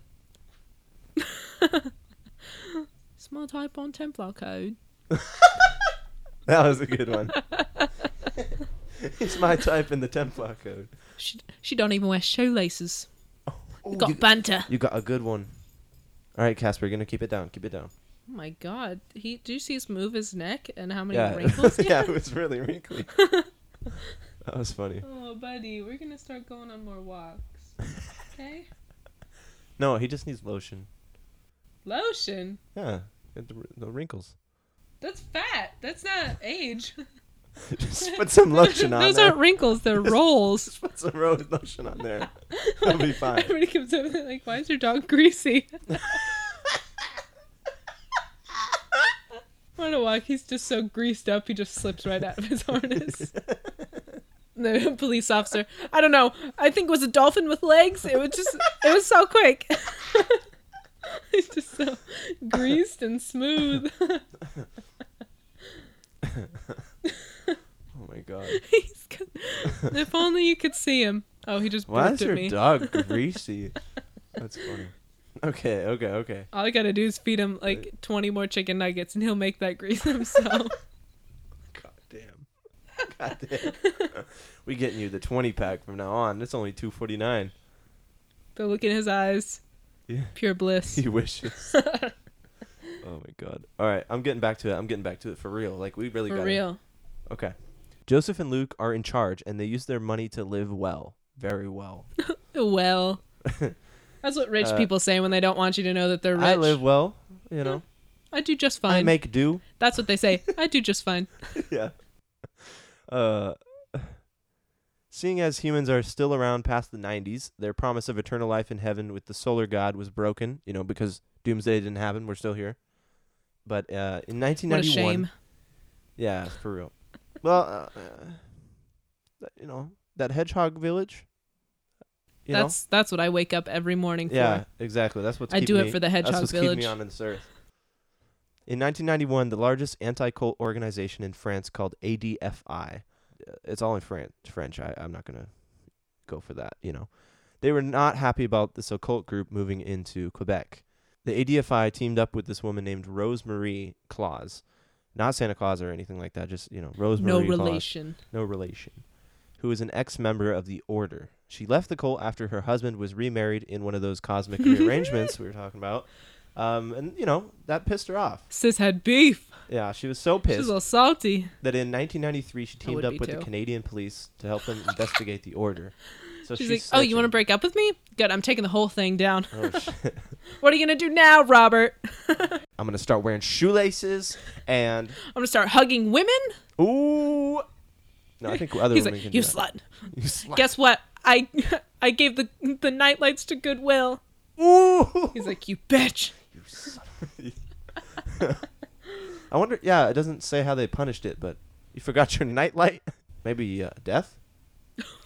(laughs) Small type on Templar code. that was a good one. It's my type in the Templar code. She she don't even wear shoelaces. Oh, Got you, banter. you got a good one. All right, Casper, you're gonna keep it down. Keep it down. Oh my god. He do you see us move his neck and how many Yeah, wrinkles he (laughs) yeah, it was really wrinkly. (laughs) that was funny. Oh buddy, we're gonna start going on more walks. (laughs) Okay? No, he just needs lotion. Lotion? Yeah, the, the wrinkles. That's fat. That's not age. Just put some lotion on there. Those there. aren't wrinkles, they're rolls. Just put some rose lotion on there. It'll be fine. Everybody comes over and they're like, why is your dog greasy? (laughs) On a walk, he's just so greased up, he just slips right out of his harness. (laughs) the police officer, I don't know, I think it was a dolphin with legs. It was just, it was so quick. (laughs) he's just so greased and smooth. Oh my (laughs) god. he's got, if only you could see him. Oh, he just Why is at your me. dog greasy? (laughs) That's funny. Okay, okay, okay. All I gotta do is feed him like uh, 20 more chicken nuggets and he'll make that grease (laughs) himself. God damn. God damn. we getting you the twenty pack from now on. It's only two forty nine. the look in his eyes, Yeah. pure bliss. He wishes. oh my god. All right, I'm getting back to it. I'm getting back to it for real. Like we really got it. For got real. Okay. Joseph and Luc are in charge, and they use their money to live well, very well. (laughs) Well, (laughs) that's what rich Uh, people say when they don't want you to know that they're rich. I live well, you know. I do just I fine. make do. That's what they say. (laughs) I do just fine. yeah. Uh, (sighs) seeing as humans are still around past the 90s, their promise of eternal life in heaven with the solar god was broken, you know, because doomsday didn't happen. We're still here. But uh, in What a 1991, shame. yeah, for real. Well, uh, uh, you know, that hedgehog village. You That's that's what I wake up every morning know? Yeah, exactly. That's what's I do it me- for the That's hedgehog what's village. keeping me on this earth. In 1991, the largest anti-cult organization in France called ADFI. uh, It's all in Fran- French. I, I'm not gonna go for that. You know, they were not happy about this occult group moving into Quebec. The ADFI teamed up with this woman named Rose Marie Klaus, not Santa Claus or anything like that. Just you know, Rosemary. no Claus relation. no relation, who is an ex member of the Order. She left the cult after her husband was remarried in one of those cosmic (laughs) rearrangements we were talking about. Um, and, you know, that pissed her off. Sis had beef. Yeah, she was so pissed. She's a pissed little salty. that in 1993 she teamed up with too. the Canadian police to help them investigate the Order. So She's, she's like, "Oh, you want to break up with me? Good. I'm taking the whole thing down. Oh, (laughs) shit. What are you gonna do now, Robert? (laughs) I'm going to start wearing shoelaces and. I'm gonna start hugging women." Ooh! No, I think other He's women like, can "You do that. slut. You slut. Guess what? I (laughs) I gave the the nightlights to Goodwill." Ooh! He's like, "You bitch." You son of a- I wonder. Yeah, it doesn't say how they punished it, but you forgot your nightlight. Maybe uh, death.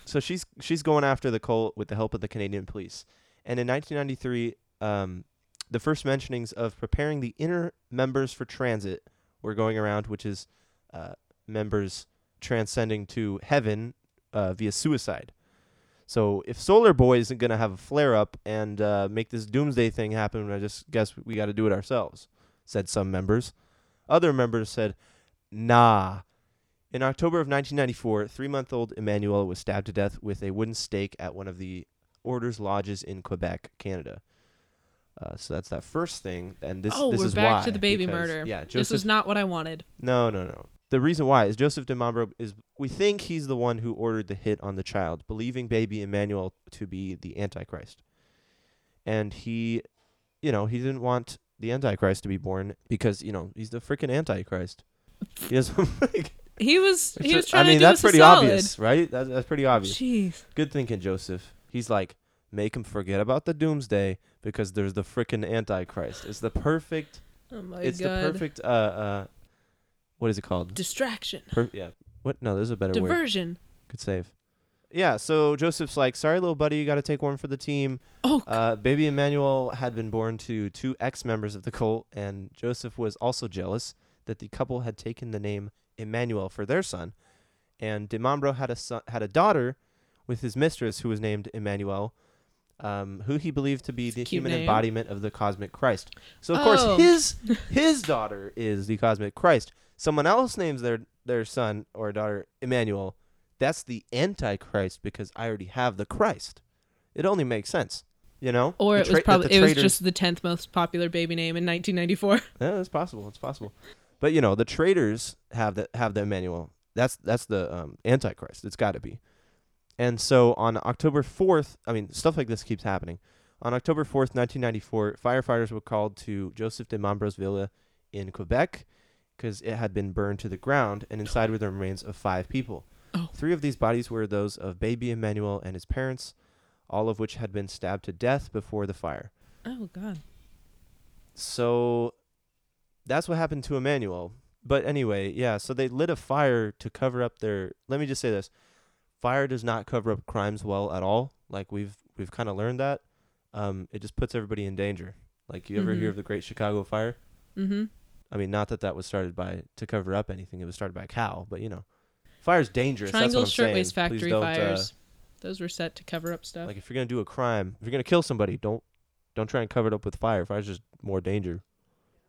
So she's she's going after the cult with the help of the Canadian police. And in 1993, um, the first mentionings of preparing the inner members for transit were going around, which is uh, members transcending to heaven uh, via suicide. So if Solar Boy isn't gonna have a flare up and uh, make this doomsday thing happen, I just guess we got to do it ourselves," said some members. Other members said, "Nah." In October of 1994, three-month-old Emmanuel was stabbed to death with a wooden stake at one of the Order's lodges in Quebec, Canada. Uh, so that's that first thing, and this oh, this we're is back why, to the baby because- murder. Yeah, this is not what I wanted. no, no, no. The reason why is Joseph Di Mambro is we think he's the one who ordered the hit on the child, believing baby Emmanuel to be the Antichrist. And he, you know, he didn't want the Antichrist to be born because, you know, he's the freaking Antichrist. He doesn't (laughs) He was he was I trying mean, to do that's us pretty a solid. obvious, right? That's, that's pretty obvious. Jeez. Good thinking, Joseph. He's like, make him forget about the doomsday because there's the freaking Antichrist. It's the perfect Oh my it's god. the perfect uh uh what is it called? Distraction. Per- yeah. What? No, there's a better word. Diversion. Good save. Yeah. So Joseph's like, sorry, little buddy, you got to take one for the team. Oh, Uh, baby Emmanuel had been born to two ex-members of the cult, and Joseph was also jealous that the couple had taken the name Emmanuel for their son, and Di Mambro had a son, had a daughter with his mistress who was named Emmanuel, um, who he believed to be the human name. embodiment of the cosmic Christ. So of Oh. course his (laughs) his daughter is the cosmic Christ. Someone else names their their son or daughter Emmanuel. That's the antichrist because I already have the Christ. It only makes sense, you know. or The it was probably it was just the tenth most popular baby name in 1994. Yeah, it's possible. It's possible. But you know, the traitors have the have the Emmanuel. That's that's the um, Antichrist. It's got to be. And so on October fourth, I mean, stuff like this keeps happening. On October fourth, nineteen ninety four, firefighters were called to Joseph Di Mambro's villa in Quebec because it had been burned to the ground, and inside were the remains of five people. Oh. Three of these bodies were those of baby Emmanuel and his parents, all of which had been stabbed to death before the fire. Oh God. So that's what happened to Emmanuel. But anyway, yeah, so they lit a fire to cover up their let me just say this. Fire does not cover up crimes well at all. Like we've we've kind of learned that. Um it just puts everybody in danger. Like you ever hear Mhm. of the Great Chicago Fire? Mm-hmm. I mean, not that that was started by to cover up anything. It was started by a cow, but you know. Fire's dangerous. Triangle that's what I'm Shirtwaist Factory uh, fires. Those were set to cover up stuff. like if you're gonna do a crime, if you're gonna kill somebody, don't don't try and cover it up with fire. Fire's just more danger.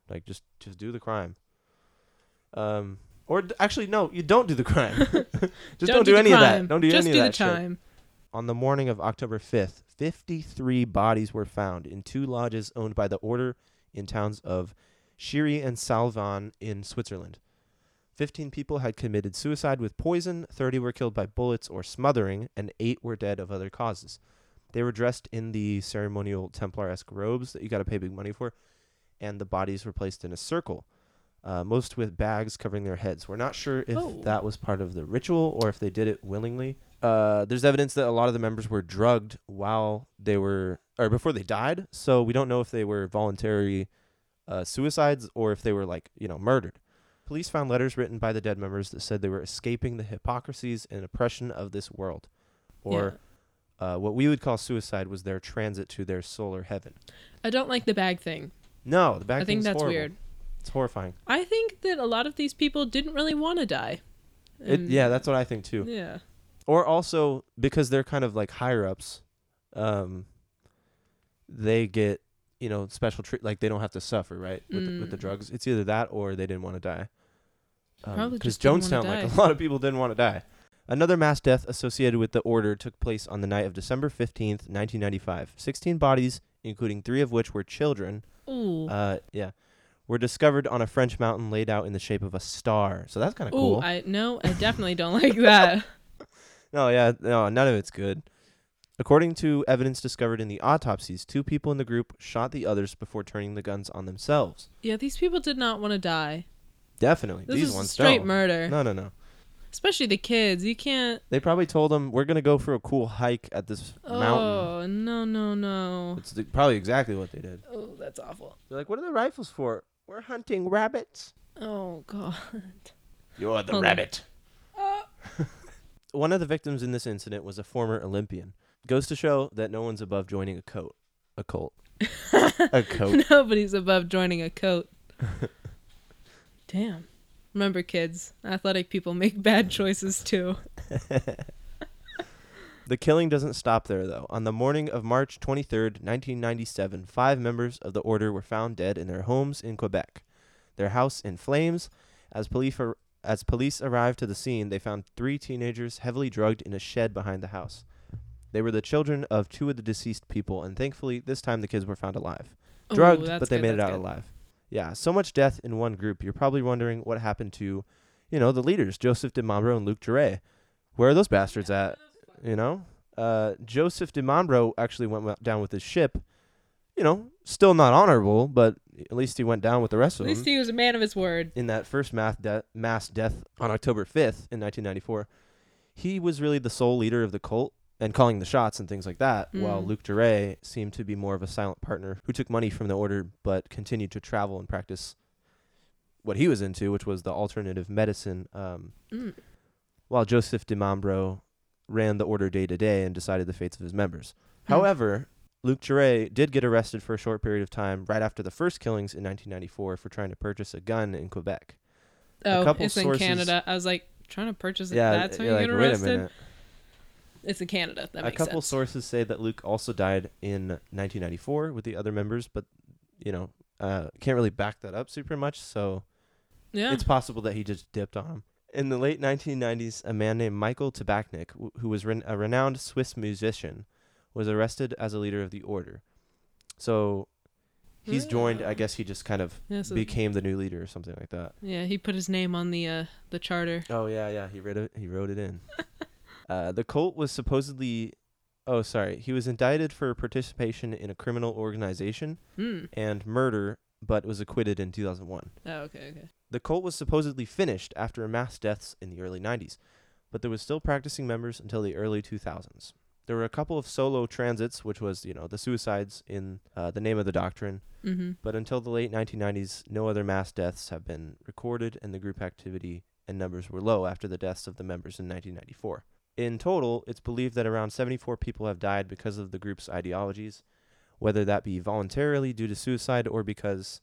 Like just just do the crime. Um, or d- actually no, you don't do the crime. (laughs) (laughs) just don't, do, the any of that. Don't do Just any do of the that shit. time. On the morning of October 5th, 53 bodies were found in two lodges owned by the order in towns of Cheiry and Salvan in Switzerland. 15 people had committed suicide with poison, 30 were killed by bullets or smothering, and 8 were dead of other causes. They were dressed in the ceremonial Templar-esque robes that you got to pay big money for, and the bodies were placed in a circle, uh, most with bags covering their heads. We're not sure if Oh. that was part of the ritual or if they did it willingly. Uh, there's evidence that a lot of the members were drugged while they were, or before they died, so we don't know if they were voluntary uh, suicides or if they were like, you know, murdered. Police found letters written by the dead members that said they were escaping the hypocrisies and oppression of this world, or uh, what we would call suicide was their transit to their solar heaven. I don't like the bag thing. No, the bag I think that's horrible. weird. It's horrifying. I think that a lot of these people didn't really want to die. It, yeah, that's what I think too. Yeah. Or also because they're kind of like higher ups, um, they get you know special treat. Like they don't have to suffer, right, with the, with the Mm. drugs. It's either that or they didn't want to die. Probably Because just didn't wanna Jonestown, like (laughs) a lot of people didn't want to die. Another mass death associated with the order took place on the night of December 15th, 1995. 16 bodies, including three of which were children, Ooh. uh, yeah, were discovered on a French mountain laid out in the shape of a star. So that's kind of Ooh, cool. I no, I definitely don't (laughs) like that. No, yeah, no, none of it's good. According to evidence discovered in the autopsies, two people in the group shot the others before turning the guns on themselves. Yeah, these people did not want to die. Definitely, This these is ones straight don't. murder. No, no, no. Especially the kids. You can't. They probably told them we're gonna go for a cool hike at this mountain. Oh no no no. It's the, probably exactly what they did. Oh, that's awful. They're like, "What are the rifles for? We're hunting rabbits." Oh god. You're the Hold rabbit. Ah. (laughs) One of the victims in this incident was a former Olympian. Goes to show that no one's above joining a cult. A cult. (laughs) a cult. Nobody's above joining a coat. (laughs) Damn. Remember, kids, athletic people make bad choices too. (laughs) (laughs) The killing doesn't stop there, though. On the morning of March 23rd, 1997, five members of the order were found dead in their homes in Quebec. Their house in flames. As police, ar- as police arrived to the scene, they found three teenagers heavily drugged in a shed behind the house. They were the children of two of the deceased people, and thankfully, this time the kids were found alive. Drugged, that's but they good, made it out good. alive. Yeah, so much death in one group. You're probably wondering what happened to, you know, the leaders, Joseph Di Mambro and Luc Jouret. Where are those bastards at? You know, uh, Joseph Di Mambro actually went down with his ship. You know, still not honorable, but at least he went down with the rest At of them. At least he was a man of his word. in that first mass, de- mass death on October 5th in 1994. He was really the sole leader of the cult and calling the shots and things like that, while Mm. Luc Jouret seemed to be more of a silent partner who took money from the order but continued to travel and practice what he was into, which was the alternative medicine. Um, Mm. while Joseph Di Mambro ran the order day to day and decided the fates of his members. Hmm. However, Luc Jouret did get arrested for a short period of time right after the first killings in 1994 for trying to purchase a gun in Quebec. Oh, couple it's in Canada. I was like trying to purchase it. yeah, That's how you like, get wait a arrested. It's in Canada. That a makes couple sense. sources say that Luc also died in 1994 with the other members, but you know, uh, can't really back that up super much. So yeah. it's possible that he just dipped on him. In the late 1990s, a man named Michael Tabachnik, wh- who was ren- a renowned Swiss musician, was arrested as a leader of the order. So he's joined. I guess he just kind of yeah, so- became the new leader or something like that. yeah, he put his name on the uh the charter. Oh yeah, yeah. He read it. He wrote it in. (laughs) uh, the cult was supposedly. Oh, sorry. He was indicted for participation in a criminal organization Hmm. and murder, but was acquitted in 2001. Oh, okay, okay. The cult was supposedly finished after mass deaths in the early 90s, but there was still practicing members until the early 2000s. There were a couple of solo transits, which was, you know, the suicides in uh, the name of the doctrine, Mm-hmm. but until the late 1990s, no other mass deaths have been recorded, and the group activity and numbers were low after the deaths of the members in 1994. In total, it's believed that around 74 people have died because of the group's ideologies, whether that be voluntarily due to suicide or because,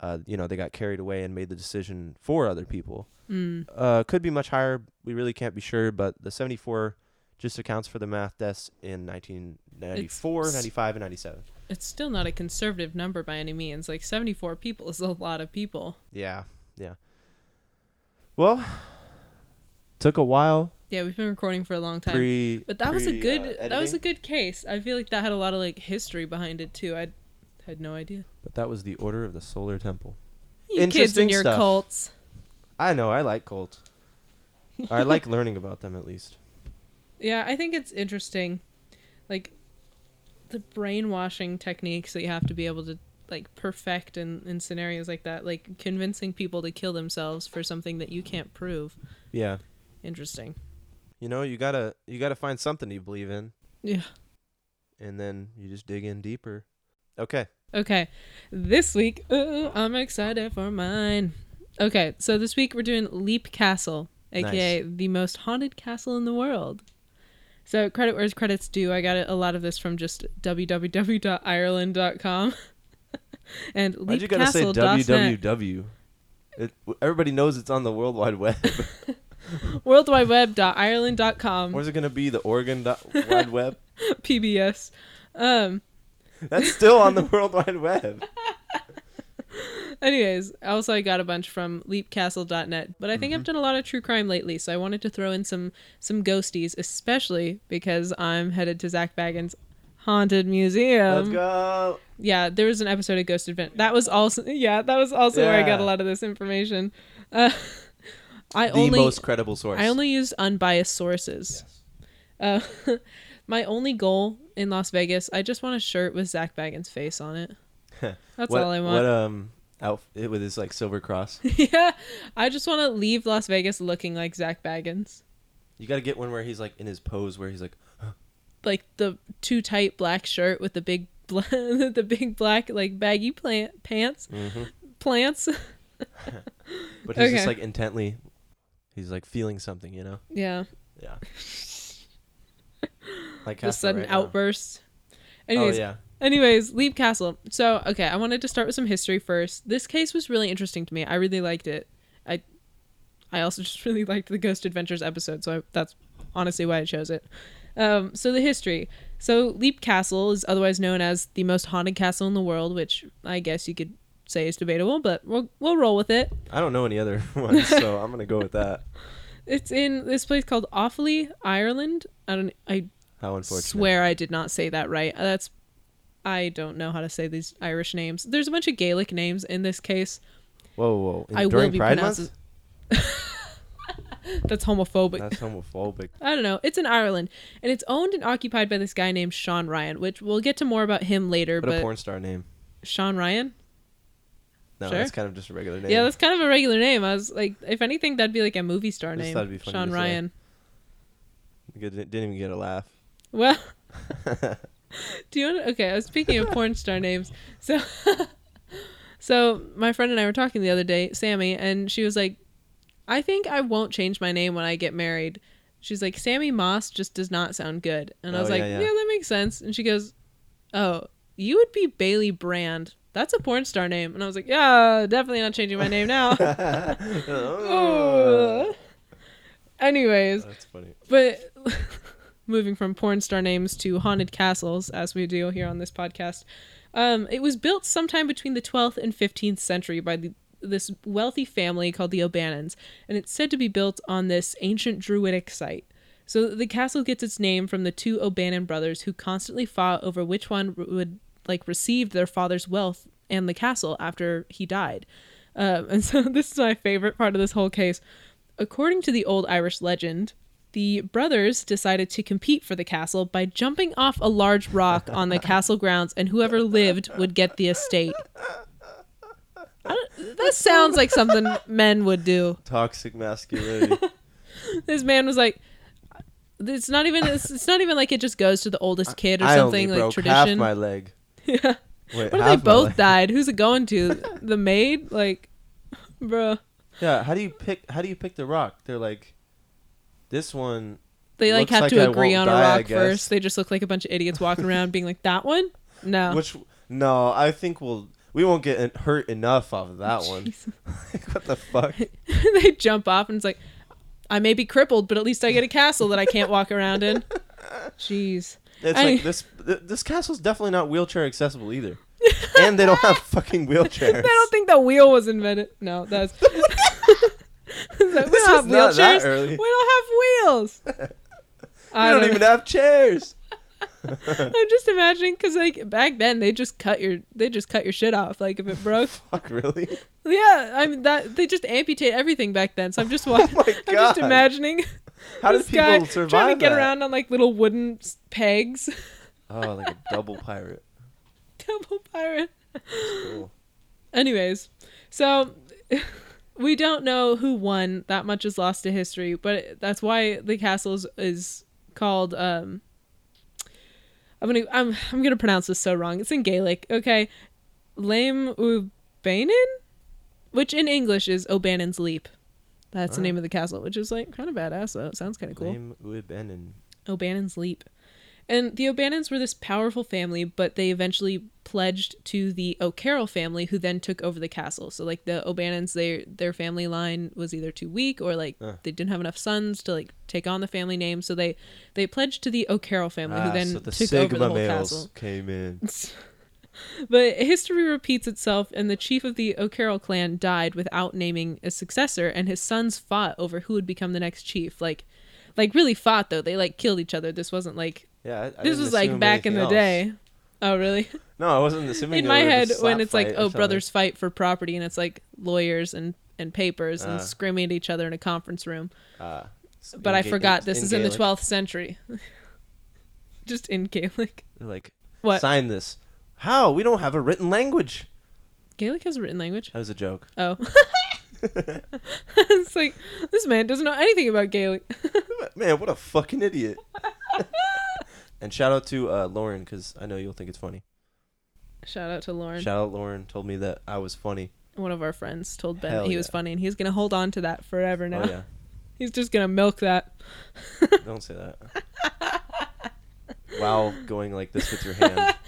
uh, you know, they got carried away and made the decision for other people. Mm. Uh, could be much higher. We really can't be sure, but the 74 just accounts for the math deaths in 1994, s- 95, and 97. It's still not a conservative number by any means. Like 74 people is a lot of people. Yeah, yeah. Well, took a while. Yeah, we've been recording for a long time. Pre, but that was a good uh, that was a good case. I feel like that had a lot of like history behind it too. I had no idea. But that was the Order of the Solar Temple. You kids Interesting and your stuff. cults. I know. I like cults. I like (laughs) learning about them at least. Yeah, I think it's interesting. Like the brainwashing techniques that you have to be able to like perfect in, in scenarios like that, like convincing people to kill themselves for something that you can't prove. Yeah. Interesting. You know, you gotta you gotta find something you believe in, Yeah. and then you just dig in deeper. Okay. Okay. This week, ooh, I'm excited for mine. Okay, so this week we're doing Leap Castle, aka the most haunted castle in the world. So credit where's credit's due. I got a lot of this from just www.ireland.com (laughs) and Why'd you gotta say www? It, everybody knows it's on the World Wide Web. (laughs) (laughs) worldwideweb.ireland.com Where's it gonna be? The Oregon dot (laughs) Wide Web? PBS. Um That's still on the (laughs) World Wide Web. Anyways, also I got a bunch from leapcastle.net, but I think Mm-hmm. I've done a lot of true crime lately, so I wanted to throw in some some ghosties, especially because I'm headed to Zak Bagans' haunted museum. Let's go. Yeah, there was an episode of Ghost Advent. That was also yeah, that was also where I got a Yeah. lot of this information. Uh, I The only most credible source. I only used unbiased sources. Uh, (laughs) my only goal in Las Vegas, I just want a shirt with Zak Bagans' face on it. (laughs) That's what, all I want. What um outfit with his like silver cross? (laughs) yeah, I just want to leave Las Vegas looking like Zak Bagans, You gotta get one where he's like in his pose where he's like, (gasps) like the too tight black shirt with the big, bla- the big black like baggy plant pants, mm-hmm. plants. but he's Okay. just like intently, he's like feeling something, you know? yeah, Yeah. (laughs) like the Casper sudden right now. outburst. Anyways, Oh yeah. Anyways, Leap Castle. So, okay, I wanted to start with some history first. This case was really interesting to me. I really liked it. I I also (laughs) just really liked the Ghost Adventures episode, so I, that's honestly why I chose it. Um, so the history. So Leap Castle is otherwise known as the most haunted castle in the world, which I guess you could say is debatable, but we'll we'll roll with it. I don't know any other (laughs) ones, so I'm gonna go with that. (laughs) It's in this place called Offaly, Ireland. I don't I How unfortunate. swear I did not say that right. Uh, that's I don't know how to say these Irish names. There's a bunch of Gaelic names in this case. Whoa, whoa. And I will during be Pride. Month? (laughs) That's homophobic. That's homophobic. I don't know. It's in Ireland, and it's owned and occupied by this guy named Sean Ryan, which we'll get to more about him later. What a but porn star name. Sean Ryan, No, Sure. that's kind of just a regular name. yeah, that's kind of a regular name. I was like, if anything, that'd be like a movie star name. it'd be funny Sean. Ryan. Good- Didn't even get a laugh. Well, (laughs) do you want? To, okay, I was speaking of porn star names. So, (laughs) So my friend and I were talking the other day, Sammy, and she was like, I think I won't change my name when I get married. She's like, Sammy Moss just does not sound good. And I Oh, was like, yeah, yeah, yeah. that makes sense. And she goes, Oh, you would be Bayli Brand. That's a porn star name. And I was like, Yeah, definitely not changing my name now. (laughs) (laughs) oh. Anyways, That's funny. but (laughs) moving from porn star names to haunted castles, as we do here on this podcast, um, it was built sometime between the 12th and 15th century by the, this wealthy family called the O'Bannons, and it's said to be built on this ancient druidic site. So the castle gets its name from the two O'Bannon brothers who constantly fought over which one would like received their father's wealth and the castle after he died. Um, and (laughs) so this is my favorite part of this whole case. According to the old Irish legend, the brothers decided to compete for the castle by jumping off a large rock on the (laughs) castle grounds, and whoever lived would get the estate. That sounds like something men would do. Toxic masculinity. (laughs) This man was like, "It's not even. It's, it's not even like it just goes to the oldest kid or I something like tradition." my leg. (laughs) yeah. Wait, What if they both died? Who's it going to? (laughs) The maid? Like, (laughs) bruh. Yeah. How do you pick? How do you pick the rock? They're like, this one. They like have like to I agree on a die, I rock first. They just look like a bunch of idiots walking around being like, "That one? No." Which no, I think we'll we won't get hurt enough off of that one. What the fuck? they jump off and it's like, I may be crippled, but at least I get a castle that I can't walk around in. Jeez. It's I- like this. Th- this castle's definitely not wheelchair accessible either, and they don't have (laughs) fucking wheelchairs. I don't think the wheel was invented. No, that's. (laughs) we don't This have is not that wheelchairs. We don't have wheels. (laughs) We I don't don't even have chairs. I'm just imagining because like back then they just cut your they just cut your shit off like if it broke. Fuck really? yeah, I mean that they just amputate everything back then. So I'm just oh wa- Oh my I'm just imagining How did this guy people survive trying to get that? around on like little wooden pegs. Oh, like a (laughs) double pirate. Double pirate. Cool. Anyways, so (laughs) we don't know who won. That much is lost to history, but that's why the castle is, is called. Um, I'm gonna I'm I'm gonna pronounce this so wrong. It's in Gaelic. Okay, Lame O'Bannon, which in English is O'Bannon's Leap. That's the Alright. name of the castle, which is like kind of badass. though. it sounds kind of cool. Name Uibenin. O'Bannon's Leap. And the O'Bannons were this powerful family, but they eventually pledged to the O'Carroll family, who then took over the castle. So like the O'Bannons, their their family line was either too weak or like Uh. they didn't have enough sons to like take on the family name. So they they pledged to the O'Carroll family, Ah, who then so the took Sigma over the whole males castle. came in. (laughs) But history repeats itself, and the chief of the O'Carroll clan died without naming a successor, and his sons fought over who would become the next chief. Like, like really fought though. They like killed each other. This wasn't like Yeah, I, I this was like back in the else. day. Oh, really? No, I wasn't assuming. in my head, when it's like, oh, brothers fight for property, and it's like lawyers and and papers and Ah. screaming at each other in a conference room. Ah, But I Ga- forgot this is in the 12th century. (laughs) Just in Gaelic. Like, What? sign this. How? We don't have a written language. Gaelic has a written language. That was a joke. Oh. (laughs) (laughs) it's like this man doesn't know anything about Gaelic. (laughs) Man, what a fucking idiot. and shout out to uh, Lauren because I know you'll think it's funny. Shout out to Lauren. Shout out Lauren told me that I was funny. One of our friends told Ben Hell that he was funny, and he's gonna hold on to that forever now. Oh yeah, He's just gonna milk that. don't say that. While going like this with your hand. (laughs)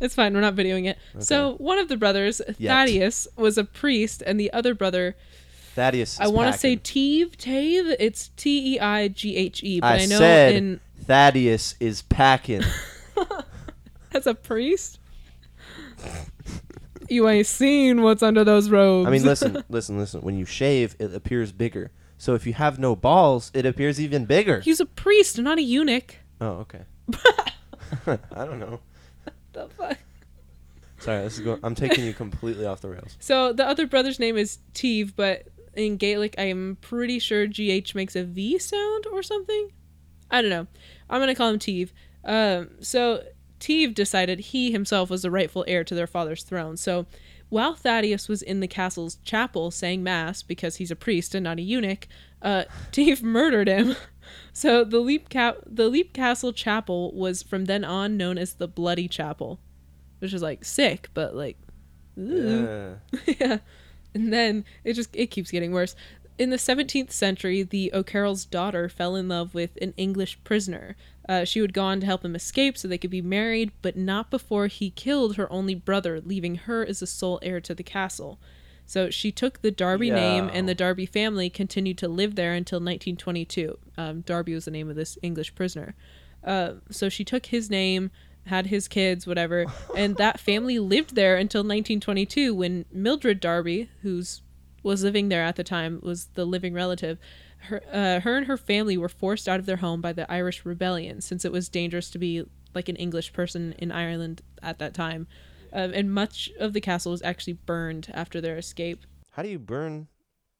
It's fine. We're not videoing it. So one of the brothers, Yet. Thaddeus, was a priest, and the other brother, Thaddeus. Is I want to say. Teve, Tave. It's T E I G H E, but I, I, know said in Thaddeus is packing. (laughs) as a priest, you ain't seen what's under those robes. I mean, listen, (laughs) listen, listen. When you shave, it appears bigger. So if you have no balls, it appears even bigger. he's a priest, not a eunuch. Oh, okay. (laughs) I don't know. (laughs) The fuck? Sorry, this is going. I'm taking you completely off the rails. So the other brother's name is Teve, but in Gaelic, I am pretty sure GH makes a V sound or something. I don't know. I'm gonna call him Teve. Um, so Teve decided he himself was the rightful heir to their father's throne. So while Thaddeus was in the castle's chapel saying mass because he's a priest and not a eunuch, uh, (laughs) Teve murdered him. So the Leap Cap, the Leap Castle Chapel was from then on known as the Bloody Chapel, which is like sick, but like. Yeah. (laughs) yeah. And then it just it keeps getting worse. In the 17th century, the O'Carroll's daughter fell in love with an English prisoner. Uh, she would go on to help him escape so they could be married, but not before he killed her only brother, leaving her as the sole heir to the castle. So she took the Darby name, and the Darby family continued to live there until 1922. Um, Darby was the name of this English prisoner. Uh, so she took his name, had his kids, whatever, (laughs) and that family lived there until 1922 when Mildred Darby, who's was living there at the time, was the living relative. Her, uh, her and her family were forced out of their home by the Irish Rebellion since it was dangerous to be like an English person in Ireland at that time. Um, and much of the castle was actually burned after their escape. How do you burn?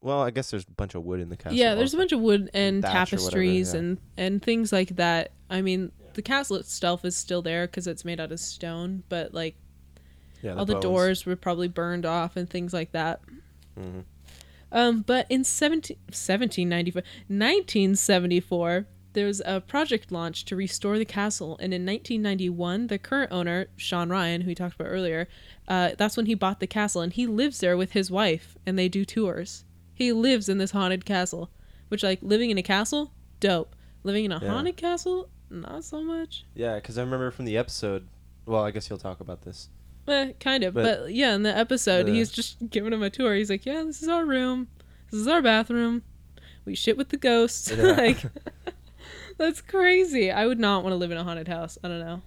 Well, I guess there's a bunch of wood in the castle. yeah, there's a bunch of wood and Thatch or whatever, tapestries yeah. and and things like that. I mean, the castle itself is still there because it's made out of stone, but like yeah, all the bones. doors were probably burned off and things like that. Mhm. Um, but in 17, 1794, 1974, there was a project launched to restore the castle, and in 1991, the current owner, Sean Ryan, who we talked about earlier, uh, that's when he bought the castle, and he lives there with his wife, and they do tours. He lives in this haunted castle, which, like, living in a castle, dope. Living in a Yeah. haunted castle, not so much. Yeah, because I remember from the episode. Well, I guess you'll talk about this. Eh, kind of, But- but, yeah, in the episode, he's just giving him a tour. He's like, "Yeah, this is our room. This is our bathroom. We shit with the ghosts." Yeah. (laughs) like, (laughs) that's crazy. I would not want to live in a haunted house. I don't know.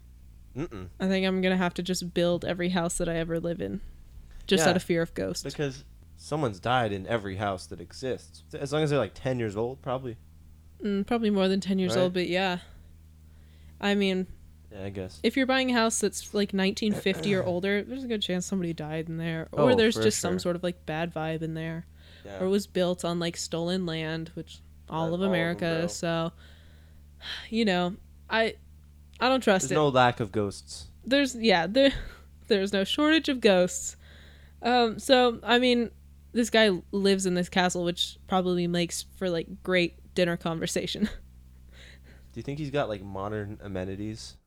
Mm-mm. I think I'm gonna have to just build every house that I ever live in, just Yeah. out of fear of ghosts. Because someone's died in every house that exists. As long as they're like 10 years old, probably. Mm, probably more than ten years Right. old, but yeah. I mean, Yeah, I guess. if you're buying a house that's like 1950 or older, there's a good chance somebody died in there, or Oh, there's just some sort of like bad vibe in there. Yeah. or was built on like stolen land, which all of all of 'em, America. bro. so, you know, I I don't trust There's it. no lack of ghosts. there's yeah (laughs) there there's no shortage of ghosts. Um, so I mean, this guy lives in this castle, which probably makes for like great dinner conversation. (laughs) Do you think he's got like modern amenities?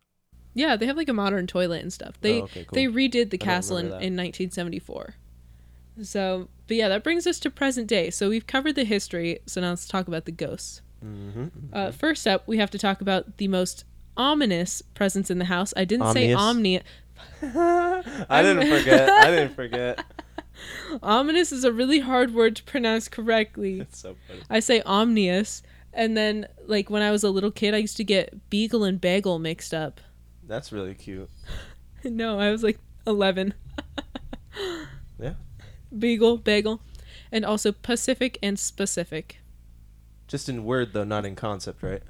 yeah, they have like a modern toilet and stuff. They oh, okay, cool. they redid the castle in, in 1974. So, but yeah, that brings us to present day. So we've covered the history. So now let's talk about the ghosts. Mm-hmm. Uh, first up, we have to talk about the most ominous presence in the house. I didn't say omni. (laughs) I didn't forget. I didn't (laughs) forget. Ominous is a really hard word to pronounce correctly. (laughs) It's so funny. I say omnious, and then like when I was a little kid, I used to get beagle and bagel mixed up. That's really cute. no, I was like eleven. Yeah. Beagle, bagel, and also Pacific and specific. Just in word though, not in concept, right?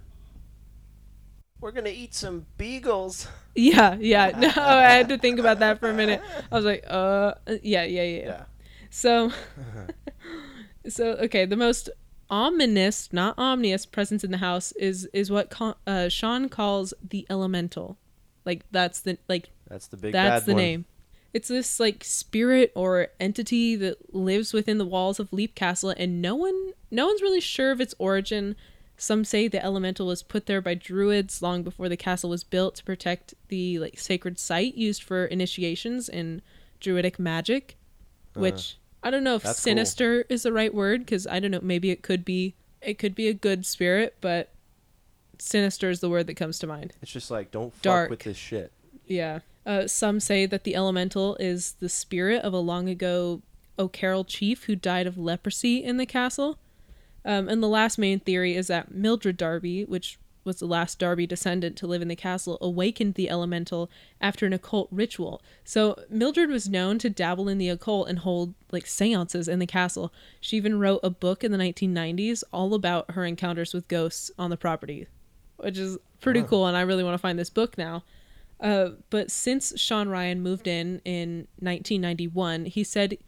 We're gonna eat some beagles. (laughs) Yeah, yeah. (laughs) (laughs) No, I had to think about that for a minute. I was like, uh, yeah, yeah, yeah. yeah. Yeah. So, so okay, the most ominous, not omnious, presence in the house is is what co- uh, Sean calls the elemental. Like that's the like That's the big that's bad the one. name. It's this like spirit or entity that lives within the walls of Leap Castle, and no one no one's really sure of its origin. Some say the elemental was put there by druids long before the castle was built to protect the like sacred site used for initiations in druidic magic, which I don't know if Uh, that's cool. sinister is the right word because I don't know maybe it could be it could be a good spirit, but sinister is the word that comes to mind. It's just like don't fuck Dark. with this shit. Yeah. Uh, some say that the elemental is the spirit of a long ago O'Carroll chief who died of leprosy in the castle. Um, and the last main theory is that Mildred Darby, which was the last Darby descendant to live in the castle, awakened the elemental after an occult ritual. So Mildred was known to dabble in the occult and hold like seances in the castle. She even wrote a book in the 1990s all about her encounters with ghosts on the property, which is pretty Wow. cool. And I really want to find this book now. Uh, but since Sean Ryan moved in in 1991, he said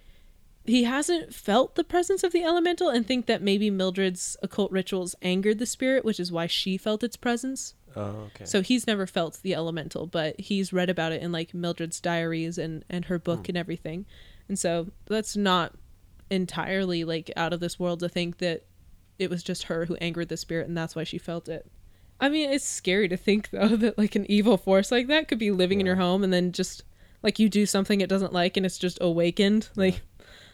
he hasn't felt the presence of the elemental and think that maybe Mildred's occult rituals angered the spirit, which is why she felt its presence. Oh, okay. So he's never felt the elemental, but he's read about it in like Mildred's diaries and and her book and everything. And so that's not entirely like out of this world to think that it was just her who angered the spirit and that's why she felt it. I mean, it's scary to think though (laughs) that like an evil force like that could be living in your home and then just Like you do something it doesn't like and it's just awakened. Like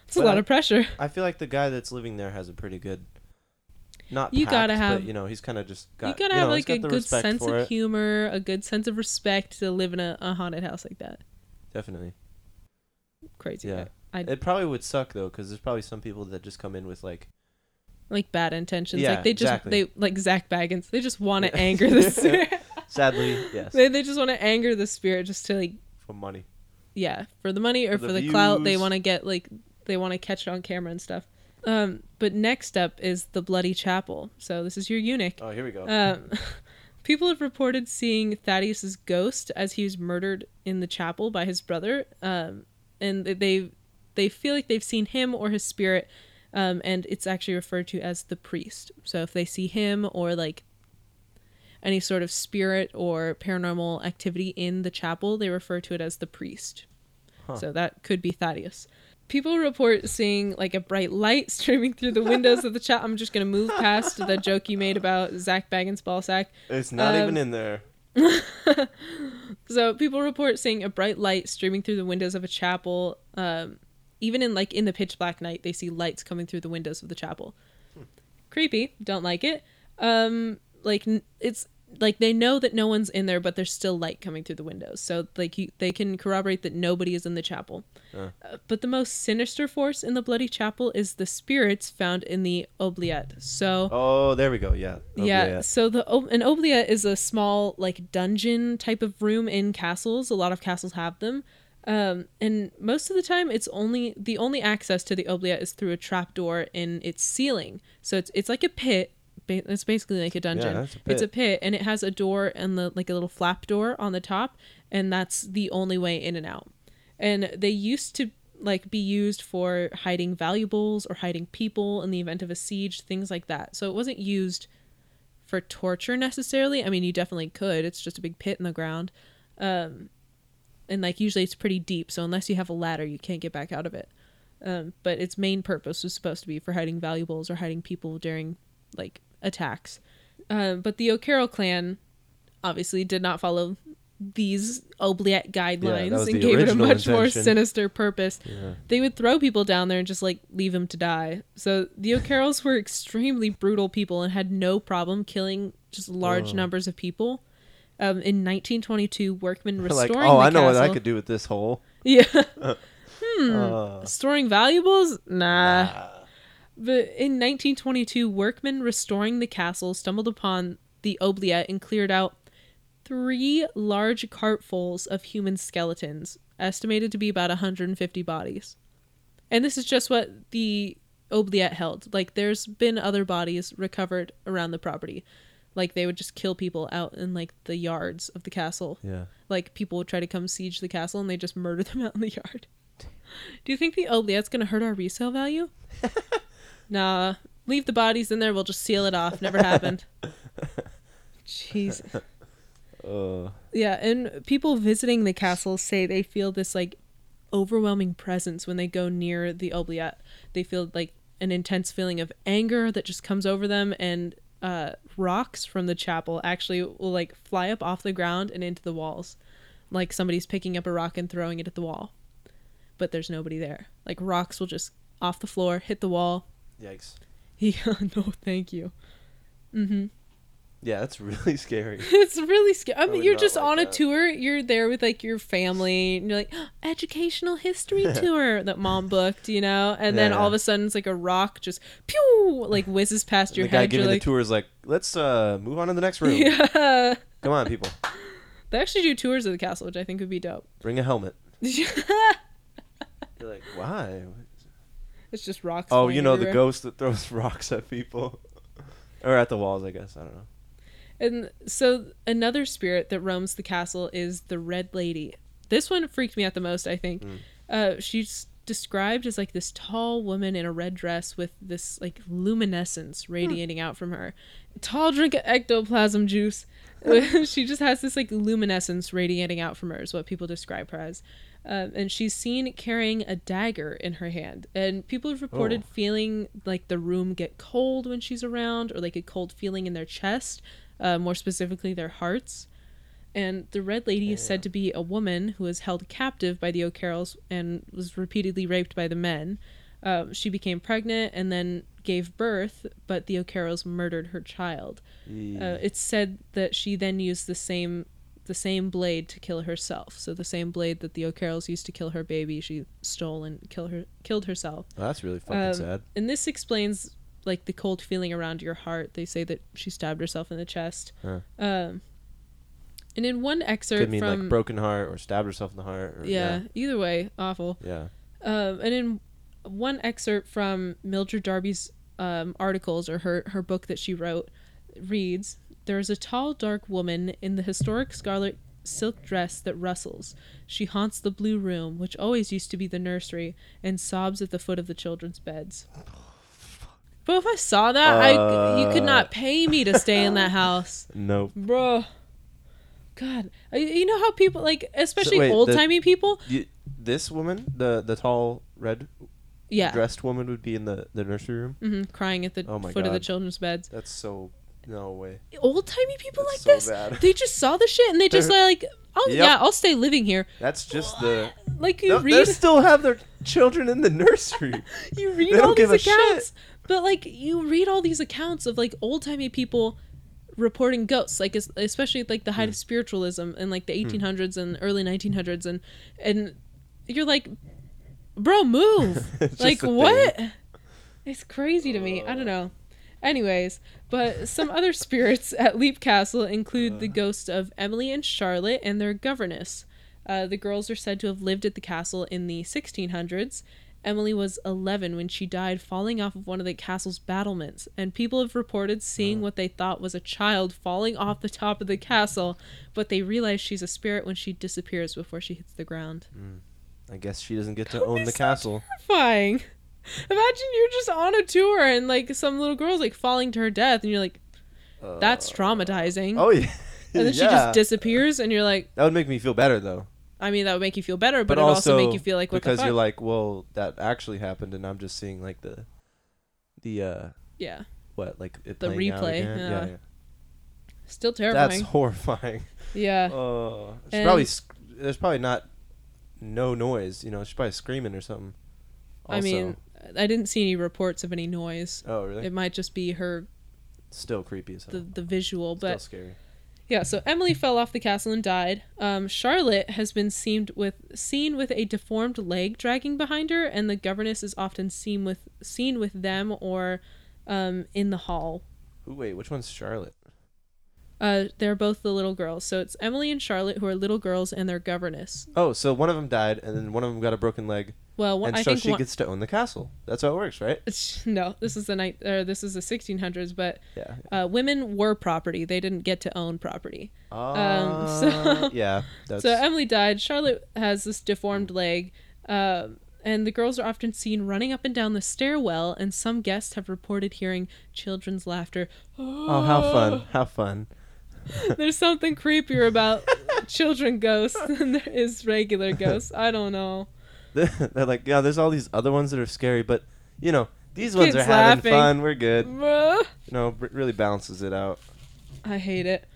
it's a lot I- of pressure. I feel like the guy that's living there has a pretty good. Not You gotta have- but, you know he's kind of just got you gotta know, have like a good sense of it. humor, a good sense of respect to live in a, a haunted house like that. Definitely, Crazy. yeah. It probably would suck though, because there's probably some people that just come in with like Like bad intentions. Yeah, like they just exactly. they like Zak Bagans. They just want to anger the (laughs) spirit. sadly yes they they just want to anger the spirit just to like for money. yeah for the money or For for the the, clout they want to get like they want to catch it on camera and stuff um but next up is the bloody chapel so this is your eunuch Oh, here we go. um (laughs) people have reported seeing thaddeus's ghost as he was murdered in the chapel by his brother um and they they feel like they've seen him or his spirit um and it's actually referred to as the priest so if they see him or like any sort of spirit or paranormal activity in the chapel, they refer to it as the priest. Huh. So that could be Thaddeus. People report seeing like a bright light (laughs) streaming through the windows of the chapel. I'm just gonna move past the (laughs) joke you made about Zak Bagans ball sack. it's not um, even in there. (laughs) So people report seeing a bright light streaming through the windows of a chapel. Um, even in like in the pitch black night, they see lights coming through the windows of the chapel. Creepy. Don't like it. Um, like it's like they know that no one's in there, but there's still light coming through the windows. So like you, they can corroborate that nobody is in the chapel. Uh. Uh, but the most sinister force in the bloody chapel is the spirits found in the oubliette. So Oh, there we go. Yeah. Oh, yeah, so the an oubliette is a small like dungeon type of room in castles. A lot of castles have them. Um, and most of the time it's only the only access to the oubliette is through a trapdoor in its ceiling. So it's it's like a pit. Ba- It's basically like a dungeon. that's a It's a pit. pit and it has a door and the like a little flap door on the top and that's the only way in and out. And they used to like be used for hiding valuables or hiding people in the event of a siege, things like that. So it wasn't used for torture necessarily. I mean, you definitely could. It's just a big pit in the ground. Um, and like usually it's pretty deep, so unless you have a ladder, you can't get back out of it. Um, but its main purpose was supposed to be for hiding valuables or hiding people during like attacks. Um, but the O'Carroll clan obviously did not follow these oubliette guidelines was and gave it a much more sinister purpose Yeah. they would throw people down there and just like leave them to die. So the O'Carrolls were extremely brutal people and had no problem killing just large Oh. numbers of people. Um, in 1922, workmen (laughs) restoring Like, oh, I know what I could do with this hole. (laughs) Yeah, (laughs) Uh, storing valuables? Nah. nah. But in 1922, workmen restoring the castle stumbled upon the oubliette and cleared out three large cartfuls of human skeletons, estimated to be about 150 bodies. And this is just what the oubliette held. Like, there's been other bodies recovered around the property. Like, they would just kill people out in, like, the yards of the castle. Yeah. Like, people would try to come siege the castle and they just murder (laughs) them out in the yard. (laughs) Do you think the oubliette's gonna hurt our resale value? (laughs) nah. Leave the bodies in there, we'll just seal it off. Never happened. Jeez. Uh, Yeah, and people visiting the castle say they feel this like overwhelming presence when they go near the oubliette. They feel like an intense feeling of anger that just comes over them and uh rocks from the chapel actually will like fly up off the ground and into the walls. Like somebody's picking up a rock and throwing it at the wall. But there's nobody there. Like rocks will just off the floor, hit the wall. yikes. (laughs) Yeah, no, thank you. Mhm. Yeah, that's really (laughs) scary. (laughs) It's really scary. I mean, would you're just like on a tour. You're there with like your family, and you're like, (gasps) educational history (laughs) tour that mom booked, you know. And then Yeah, all of a sudden, it's like a rock just pew like whizzes past your the guy head. giving You're the like, tour is like, let's uh move on to the next room. yeah. Come on, people. They actually do tours of the castle, which I think would be dope. Bring a helmet. You're like, why? it's just rocks. Oh, you know the ghost that throws rocks at people, or at the walls. I guess I don't know. And so another spirit that roams the castle is the Red Lady. This one freaked me out the most, I think. Mm. Uh, she's described as like this tall woman in a red dress with this like luminescence radiating out from her. Tall drink of ectoplasm juice. (laughs) she just has this like luminescence radiating out from her, is what people describe her as. Um, and she's seen carrying a dagger in her hand. And people have reported Oh. feeling like the room get cold when she's around, or like a cold feeling in their chest, uh, more specifically their hearts. And the Red Lady is said to be a woman who was held captive by the O'Carrolls and was repeatedly raped by the men. Um, she became pregnant and then gave birth, but the O'Carrolls murdered her child. Uh, it's said that she then used the same the same blade to kill herself. So the same blade that the O'Carrolls used to kill her baby, she stole and kill her killed herself. Oh, that's really fucking um, sad. And this explains like the cold feeling around your heart. They say that she stabbed herself in the chest. Huh. Um, and in one excerpt Could mean from like broken heart or stabbed herself in the heart. Or, yeah, either way, awful. Yeah. Um, and in one excerpt from Mildred Darby's um, articles or her, her book that she wrote reads There is a tall, dark woman in the historic scarlet silk dress that rustles. She haunts the blue room, which always used to be the nursery, and sobs at the foot of the children's beds. But if I saw that, I you could Uh. not pay me to stay in that (laughs) house, Nope. bro. God, you know how people like, especially the- old timey people. You, this woman, the the tall red Yeah, dressed woman, would be in the the nursery room. hmm crying at the Oh foot of the children's beds. That's so no way. Old timey people That's like so this, bad. they just saw the shit and they just (laughs) like, oh Yep. yeah, I'll stay living here. That's just the. Like you No, they still have their children in the nursery. (laughs) you read they don't all these give a shit. accounts, but like you read all these accounts of like old timey people reporting ghosts, like especially like the height Hmm. of spiritualism in like the 1800s and early 1900s, and and you're like, bro, move. (laughs) Like a thing. what it's crazy to me i don't know anyways but some (laughs) other spirits at leap castle include the ghosts of emily and charlotte and their governess uh, the girls are said to have lived at the castle in the 1600s emily was 11 when she died falling off of one of the castle's battlements and people have reported seeing what they thought was a child falling off the top of the castle but they realize she's a spirit when she disappears before she hits the ground hmm. I guess she doesn't get to That own the so castle. terrifying. Imagine you're just on a tour and like some little girl's like falling to her death, and you're like, "That's uh, traumatizing." Oh yeah. and then (laughs) she just disappears, and you're like, That would make me feel better though. I mean, that would make you feel better, but, But, it also, also make you feel like what because you're like, well, that actually happened, and I'm just seeing like the, the uh, yeah, what like The replay, yeah. yeah, yeah. still terrifying. That's horrifying. (laughs) yeah, Oh, she's And- probably sc- there's probably not no noise. You know, she's probably screaming or something. I mean, I didn't see any reports of any noise. oh really? It might just be her Still creepy as hell. the the visual, Still scary. Yeah, so Emily fell off the castle and died. Um, Charlotte has been seen with seen with a deformed leg dragging behind her, and the governess is often seen with seen with them or um, in the hall. Ooh, wait, which one's Charlotte? Uh, they're both the little girls, so it's Emily and Charlotte who are little girls and their governess. Oh, so one of them died, and then one of them got a broken leg, Well, one, and I so think she one, gets to own the castle. That's how it works, right? no, this is the night or this is the 1600s, but Yeah. uh, women were property; they didn't get to own property. Uh, so- (laughs) yeah, that's (laughs) So Emily died. Charlotte has this deformed leg, um, and the girls are often seen running up and down the stairwell. And some guests have reported hearing children's laughter. oh, how fun! How fun! (laughs) There's something creepier about children ghosts than there is regular ghosts. I don't know. (laughs) They're like, yeah, there's all these other ones that are scary, but you know, these ones are having laughing. fun. We're good. Bruh. You know, it really balances it out. I hate it.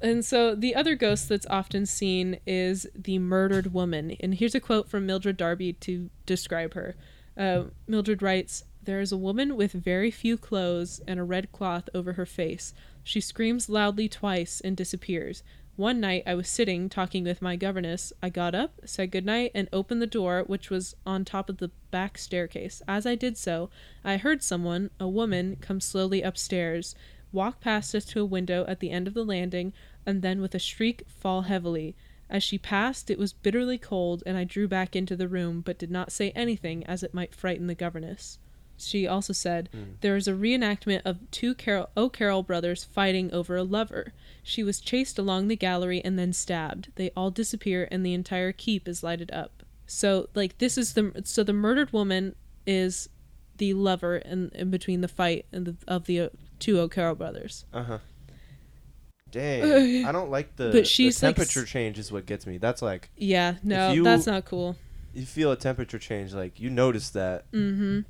And so the other ghost that's often seen is the murdered woman. And here's a quote from Mildred Darby to describe her. Uh, Mildred writes There is a woman with very few clothes and a red cloth over her face. She screams loudly twice and disappears. One night I was sitting talking with my governess. I got up, said good night, and opened the door, which was on top of the back staircase. As I did so, I heard someone, a woman, come slowly upstairs, walk past us to a window at the end of the landing, and then with a shriek fall heavily. As she passed, it was bitterly cold, and I drew back into the room, but did not say anything as it might frighten the governess. She also said, There is a reenactment of two Carol- O'Carroll brothers fighting over a lover. She was chased along the gallery and then stabbed. They all disappear, and the entire keep is lighted up. So, like, this is the so the murdered woman is the lover in, in between the fight and the, of the uh, two O'Carroll brothers. Uh huh. (laughs) Dang, I don't like the, But she's, the temperature s- change is what gets me. That's like Yeah, no, you- that's not cool. you feel a temperature change, like you notice that. Mm-hmm.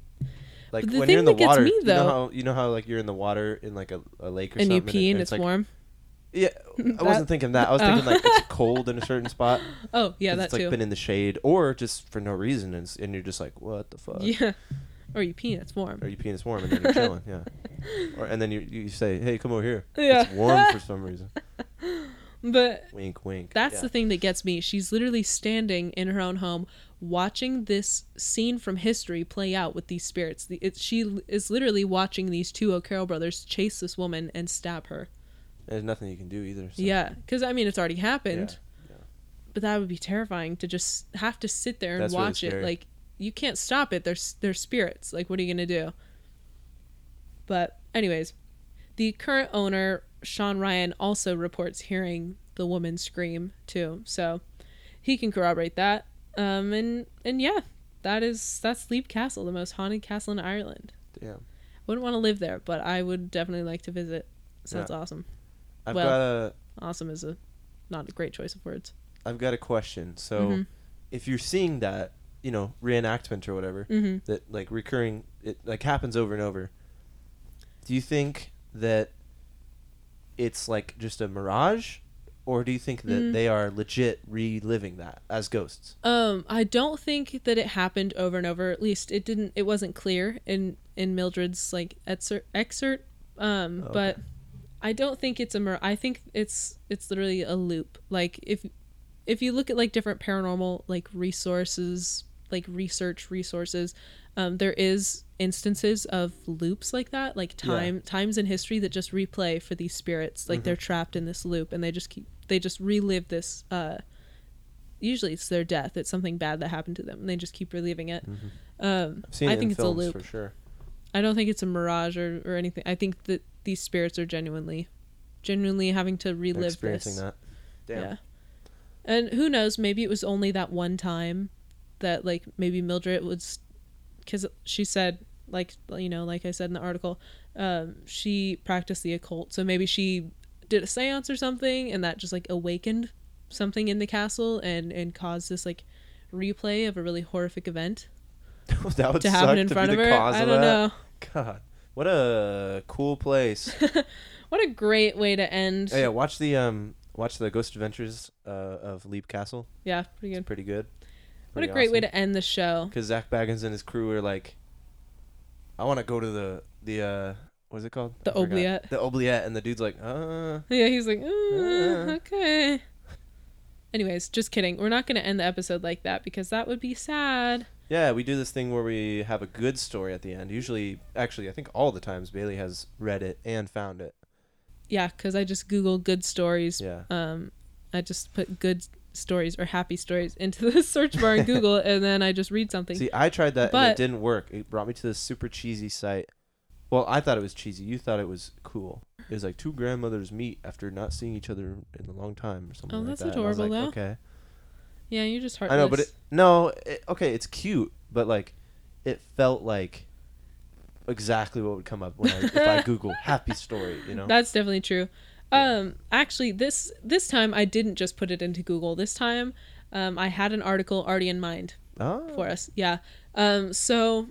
Like when thing you're in the that gets water, me, you know how you know how like you're in the water in like a, a lake or And you something, pee and and it's like warm. (laughs) Yeah, (laughs) I wasn't thinking that. I was Oh. thinking like it's (laughs) cold in a certain spot. Oh yeah, that it's like too. been in the shade, or just for no reason, and, and you're just like, what the fuck? yeah. Or you pee and it's warm. Or you pee and it's warm, and then you're chilling. Yeah. Or and then you you say, hey, come over here. Yeah. It's warm for some reason. But Wink, wink. That's Yeah. the thing that gets me. She's literally standing in her own home, watching this scene from history play out with these spirits. The, it, she is literally watching these two O'Carroll brothers chase this woman and stab her. There's nothing you can do either. So. Yeah, because I mean, it's already happened. Yeah, But that would be terrifying to just have to sit there and That's really watch it. scary. Like you can't stop it. There's they're spirits. Like what are you gonna do? But anyways, the current owner Sean Ryan also reports hearing the woman scream too, so he can corroborate that. Um and and yeah, that is that's Leap Castle, the most haunted castle in Ireland. Yeah. Wouldn't want to live there, but I would definitely like to visit. Sounds Yeah. awesome. I've Well- got a Awesome is a not a great choice of words. I've got a question. So Mhm. if you're seeing that, you know, reenactment or whatever, hmm that like recurring it like happens over and over. Do you think that it's like just a mirage or do you think that Mm. they are legit reliving that as ghosts? Um, I don't think that it happened over and over. At least it didn't. It wasn't clear in in Mildred's like excerpt. excerpt. Um, Oh, but. I don't think it's a mir- I think it's it's literally a loop. Like if if you look at like different paranormal like resources, like research resources, um, there is instances of loops like that, like Yeah. time times in history that just replay for these spirits. Like Mm-hmm. they're trapped in this loop and they just keep they just relive this. Uh, usually it's their death. It's something bad that happened to them, and they just keep reliving it. Um, Mm-hmm. I've I it think in it's a loop. for sure. I don't think it's a mirage or, or anything. I think that these spirits are genuinely, genuinely having to They're relive experiencing this. that. Damn. Yeah. And who knows? Maybe it was only that one time that, like, maybe Mildred was, because she said, like, you know, like I said in the article, um, she practiced the occult. So maybe she did a seance or something, and that just like awakened something in the castle and and caused this like replay of a really horrific event (laughs) that would to suck happen in to front be of the her. cause I of don't know. God. What a cool place. (laughs) What a great way to end. oh, yeah, watch the um watch the Ghost Adventures uh, of Leap Castle. Yeah, pretty It's good. pretty good. What a great way to end the show. Because Zak Bagans and his crew are like, I want to go to the the uh, what's it called? The I forgot. The oubliette, and the dude's like, uh, Yeah, he's like, "Uh, Uh. okay. Anyways, just kidding. We're not going to end the episode like that because that would be sad. yeah. We do this thing where we have a good story at the end. Usually, actually, I think all the times Bayli has read it and found it. Yeah, because I just Google good stories. Yeah. Um, I just put good stories or happy stories into the (laughs) search bar in Google, (laughs) and then I just read something. See, I tried that and it didn't work. It brought me to this super cheesy site. Well, I thought it was cheesy. You thought it was cool. It was like two grandmothers meet after not seeing each other in a long time or something Oh, like that's that. And I was adorable, like, though. Okay. yeah, you're just heartless. I know, but it, no, it, okay, it's cute, but like, it felt like exactly what would come up when I, if I (laughs) Google happy story. You know. That's definitely true. Um, actually, this this time I didn't just put it into Google. This time, um, I had an article already in mind oh. for us. Yeah. Um, so,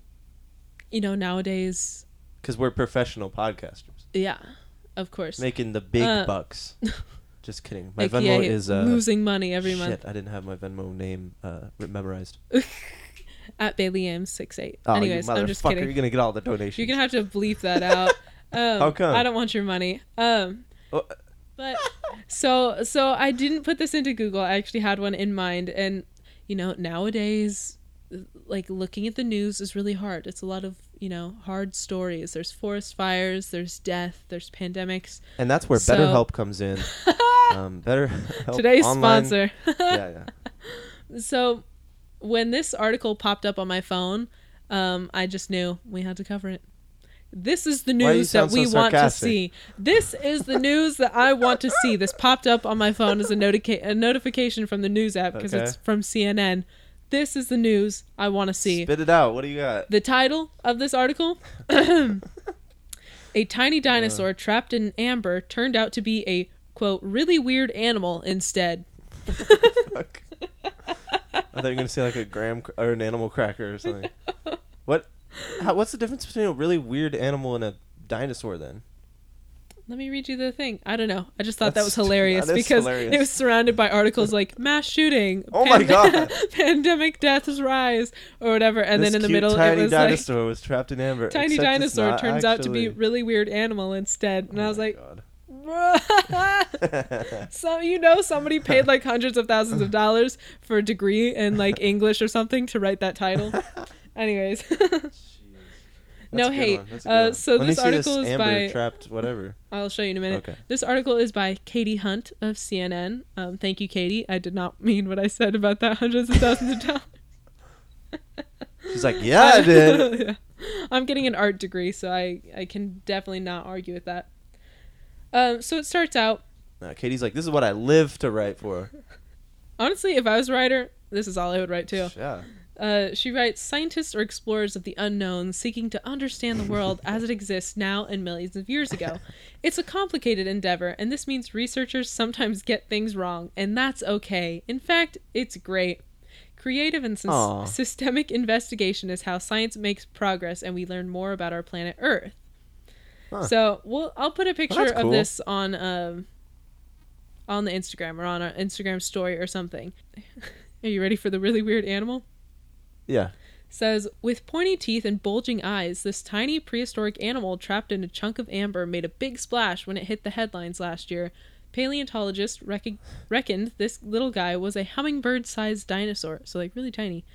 you know, nowadays, Because we're professional podcasters, yeah, of course. making the big Uh, bucks. (laughs) Just kidding. My Like, Venmo is uh, losing money every shit. month I didn't have my Venmo name uh, memorized. (laughs) at Bayli M six eight. Oh, Anyways, I'm just kidding. You're gonna get all the donations. You're gonna have to bleep that out. (laughs) Um, How come? I don't want your money. Um, Oh. but so so I didn't put this into Google. I actually had one in mind, and you know nowadays, like looking at the news is really hard. It's a lot of you know hard stories. There's forest fires. There's death. There's pandemics. and that's where So- BetterHelp comes in. (laughs) um, Better Help Today's online- sponsor. (laughs) yeah, yeah. so when this article popped up on my phone, um, I just knew we had to cover it. This is the news that sound so we want to see. This is the news that I want to see. This popped up on my phone as a, notica- a notification from the news app because Okay. it's from CNN. This is the news I want to see. Spit it out. What do you got? The title of this article (clears throat) A tiny dinosaur uh. trapped in amber turned out to be a, quote, really weird animal instead. Fuck. I thought you were gonna say like a graham cr- or an animal cracker or something. (laughs) What? How, what's the difference between a really weird animal and a dinosaur then? Let me read you the thing. I don't know. I just thought that was hilarious that because hilarious. it was surrounded by articles like mass shooting, (laughs) Oh my God. (laughs) pandemic deaths rise, or whatever. And This then in the cute middle, tiny it was like dinosaur was trapped in amber. tiny dinosaur turns out to be actually. really weird animal instead. And Oh I was oh like, (laughs) so you know somebody paid like hundreds of thousands of dollars for a degree in like English or something to write that title. Anyways, No, That's a good hey, one. That's a uh, so Let this article is amber by- trapped whatever. I'll show you in a minute. Okay. This article is by Katie Hunt of CNN. Um, thank you, Katie. I did not mean what I said about that hundreds of thousands of dollars. She's like, yeah, I did. (laughs) Yeah. I'm getting an art degree, so I, I can definitely not argue with that. Um, so it starts out No, Katie's like, this is what I live to write for. (laughs) honestly, if I was a writer, this is all I would write too. Yeah. Uh, she writes Scientists are explorers of the unknown seeking to understand the world as it exists now and millions of years ago. It's a complicated endeavor, and this means researchers sometimes get things wrong, and that's okay. In fact, it's great. Creative and Aw. systemic investigation is how science makes progress and we learn more about our planet Earth. Huh. So, we'll, I'll put a picture that's of this on um, on the Instagram or on our Instagram story or something. (laughs) Are you ready for the really weird animal? Yeah. says with pointy teeth and bulging eyes this tiny prehistoric animal trapped in a chunk of amber made a big splash when it hit the headlines last year. Paleontologists rec- reckoned this little guy was a hummingbird-sized dinosaur. So like really tiny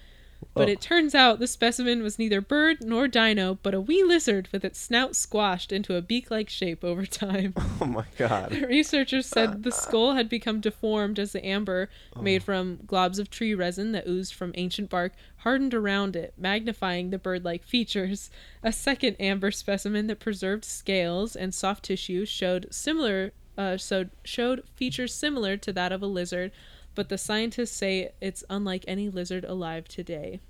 but Oh. it turns out the specimen was neither bird nor dino but a wee lizard with its snout squashed into a beak-like shape over time (laughs) Oh my god. (laughs) Researchers said the skull had become deformed as the amber, made from globs of tree resin that oozed from ancient bark, hardened around it, magnifying the bird like features. A second amber specimen that preserved scales and soft tissue showed similar uh, so showed features similar to that of a lizard, but the scientists say it's unlike any lizard alive today.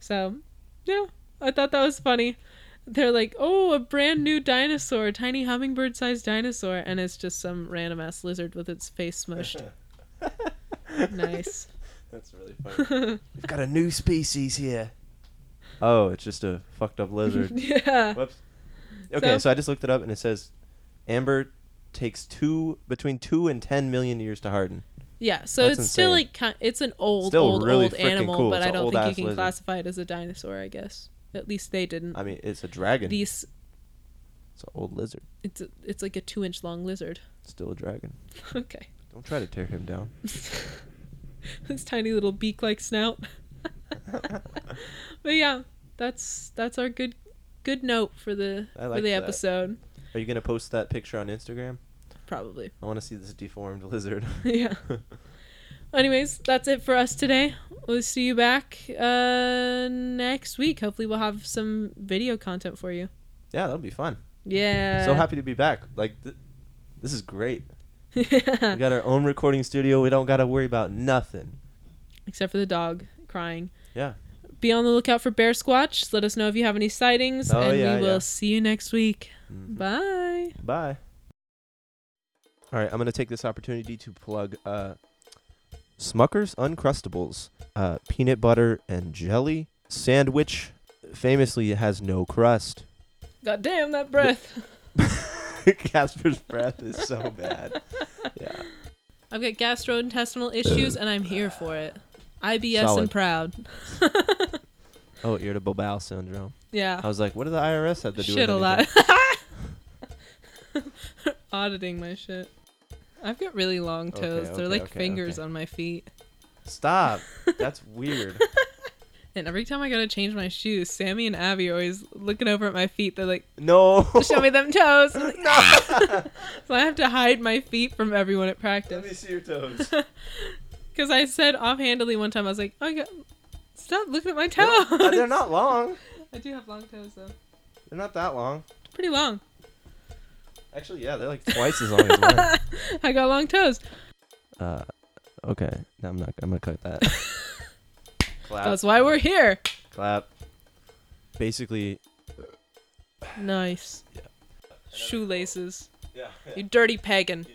So, yeah, I thought that was funny they're like, oh, a brand new dinosaur, tiny hummingbird sized dinosaur, and it's just some random ass lizard with its face smushed. (laughs) nice. That's really (laughs) funny. We've got a new species here. Oh, it's just a fucked up lizard. (laughs) yeah. Whoops. Okay, So- so I just looked it up and it says amber takes two between two and ten million years to harden. Yeah, so That's it's still like it's an old, Still old, really old animal, cool. but It's I don't think you can lizard. classify it as a dinosaur. I guess at least they didn't. I mean, it's a dragon. These It's an old lizard. it's a, it's like a two inch long lizard. (laughs) Still a dragon. okay, Don't try to tear him down. (laughs) this tiny little beak like snout. (laughs) but yeah, that's that's our good good note for the I for like the that. episode. Are you gonna post that picture on Instagram? Probably. I want to see this deformed (laughs) lizard. (laughs) yeah. Anyways, that's it for us today. We'll see you back uh, next week. Hopefully, we'll have some video content for you. yeah, that'll be fun. Yeah. so happy to be back. Like, th- this is great. yeah. (laughs) We got our own recording studio. We don't got to worry about nothing. Except for the dog crying. Yeah. Be on the lookout for Bear Squatch. Let us know if you have any sightings, Oh, and yeah, we will yeah. see you next week. Mhm. Bye. Bye. All right, I'm gonna take this opportunity to plug uh, Smucker's Uncrustables, uh, peanut butter and jelly sandwich. Famously, it has no crust. God damn that breath. (laughs) Casper's breath is so bad. (laughs) Yeah. I've got gastrointestinal issues, and I'm here for it. IBS and proud. (laughs) Oh, irritable bowel syndrome. yeah. I was like, what did the IRS have to do shit with a lot. Auditing my shit. I've got really long Okay, toes. They're okay, like okay, fingers on my feet. Stop. (laughs) That's weird. (laughs) And every time I gotta change my shoes, Sammy and Abby are always looking over at my feet. They're like, No. "Show me them (laughs) toes." I'm like, no. so I have to hide my feet from everyone at practice. Let me see your toes. Because I said offhandedly one time, I was like, "Oh, God, stop looking at my They're uh, toes." not, they're not long. I do have long toes though. They're not that long. Pretty long. Actually, yeah, they're like twice as long as mine. (laughs) I got long toes. Uh, okay. No, I'm not. I'm gonna cut that. (laughs) clap. That's why we're here. clap. Basically, Nice. Yeah. Shoelaces. yeah. (laughs) You dirty pagan.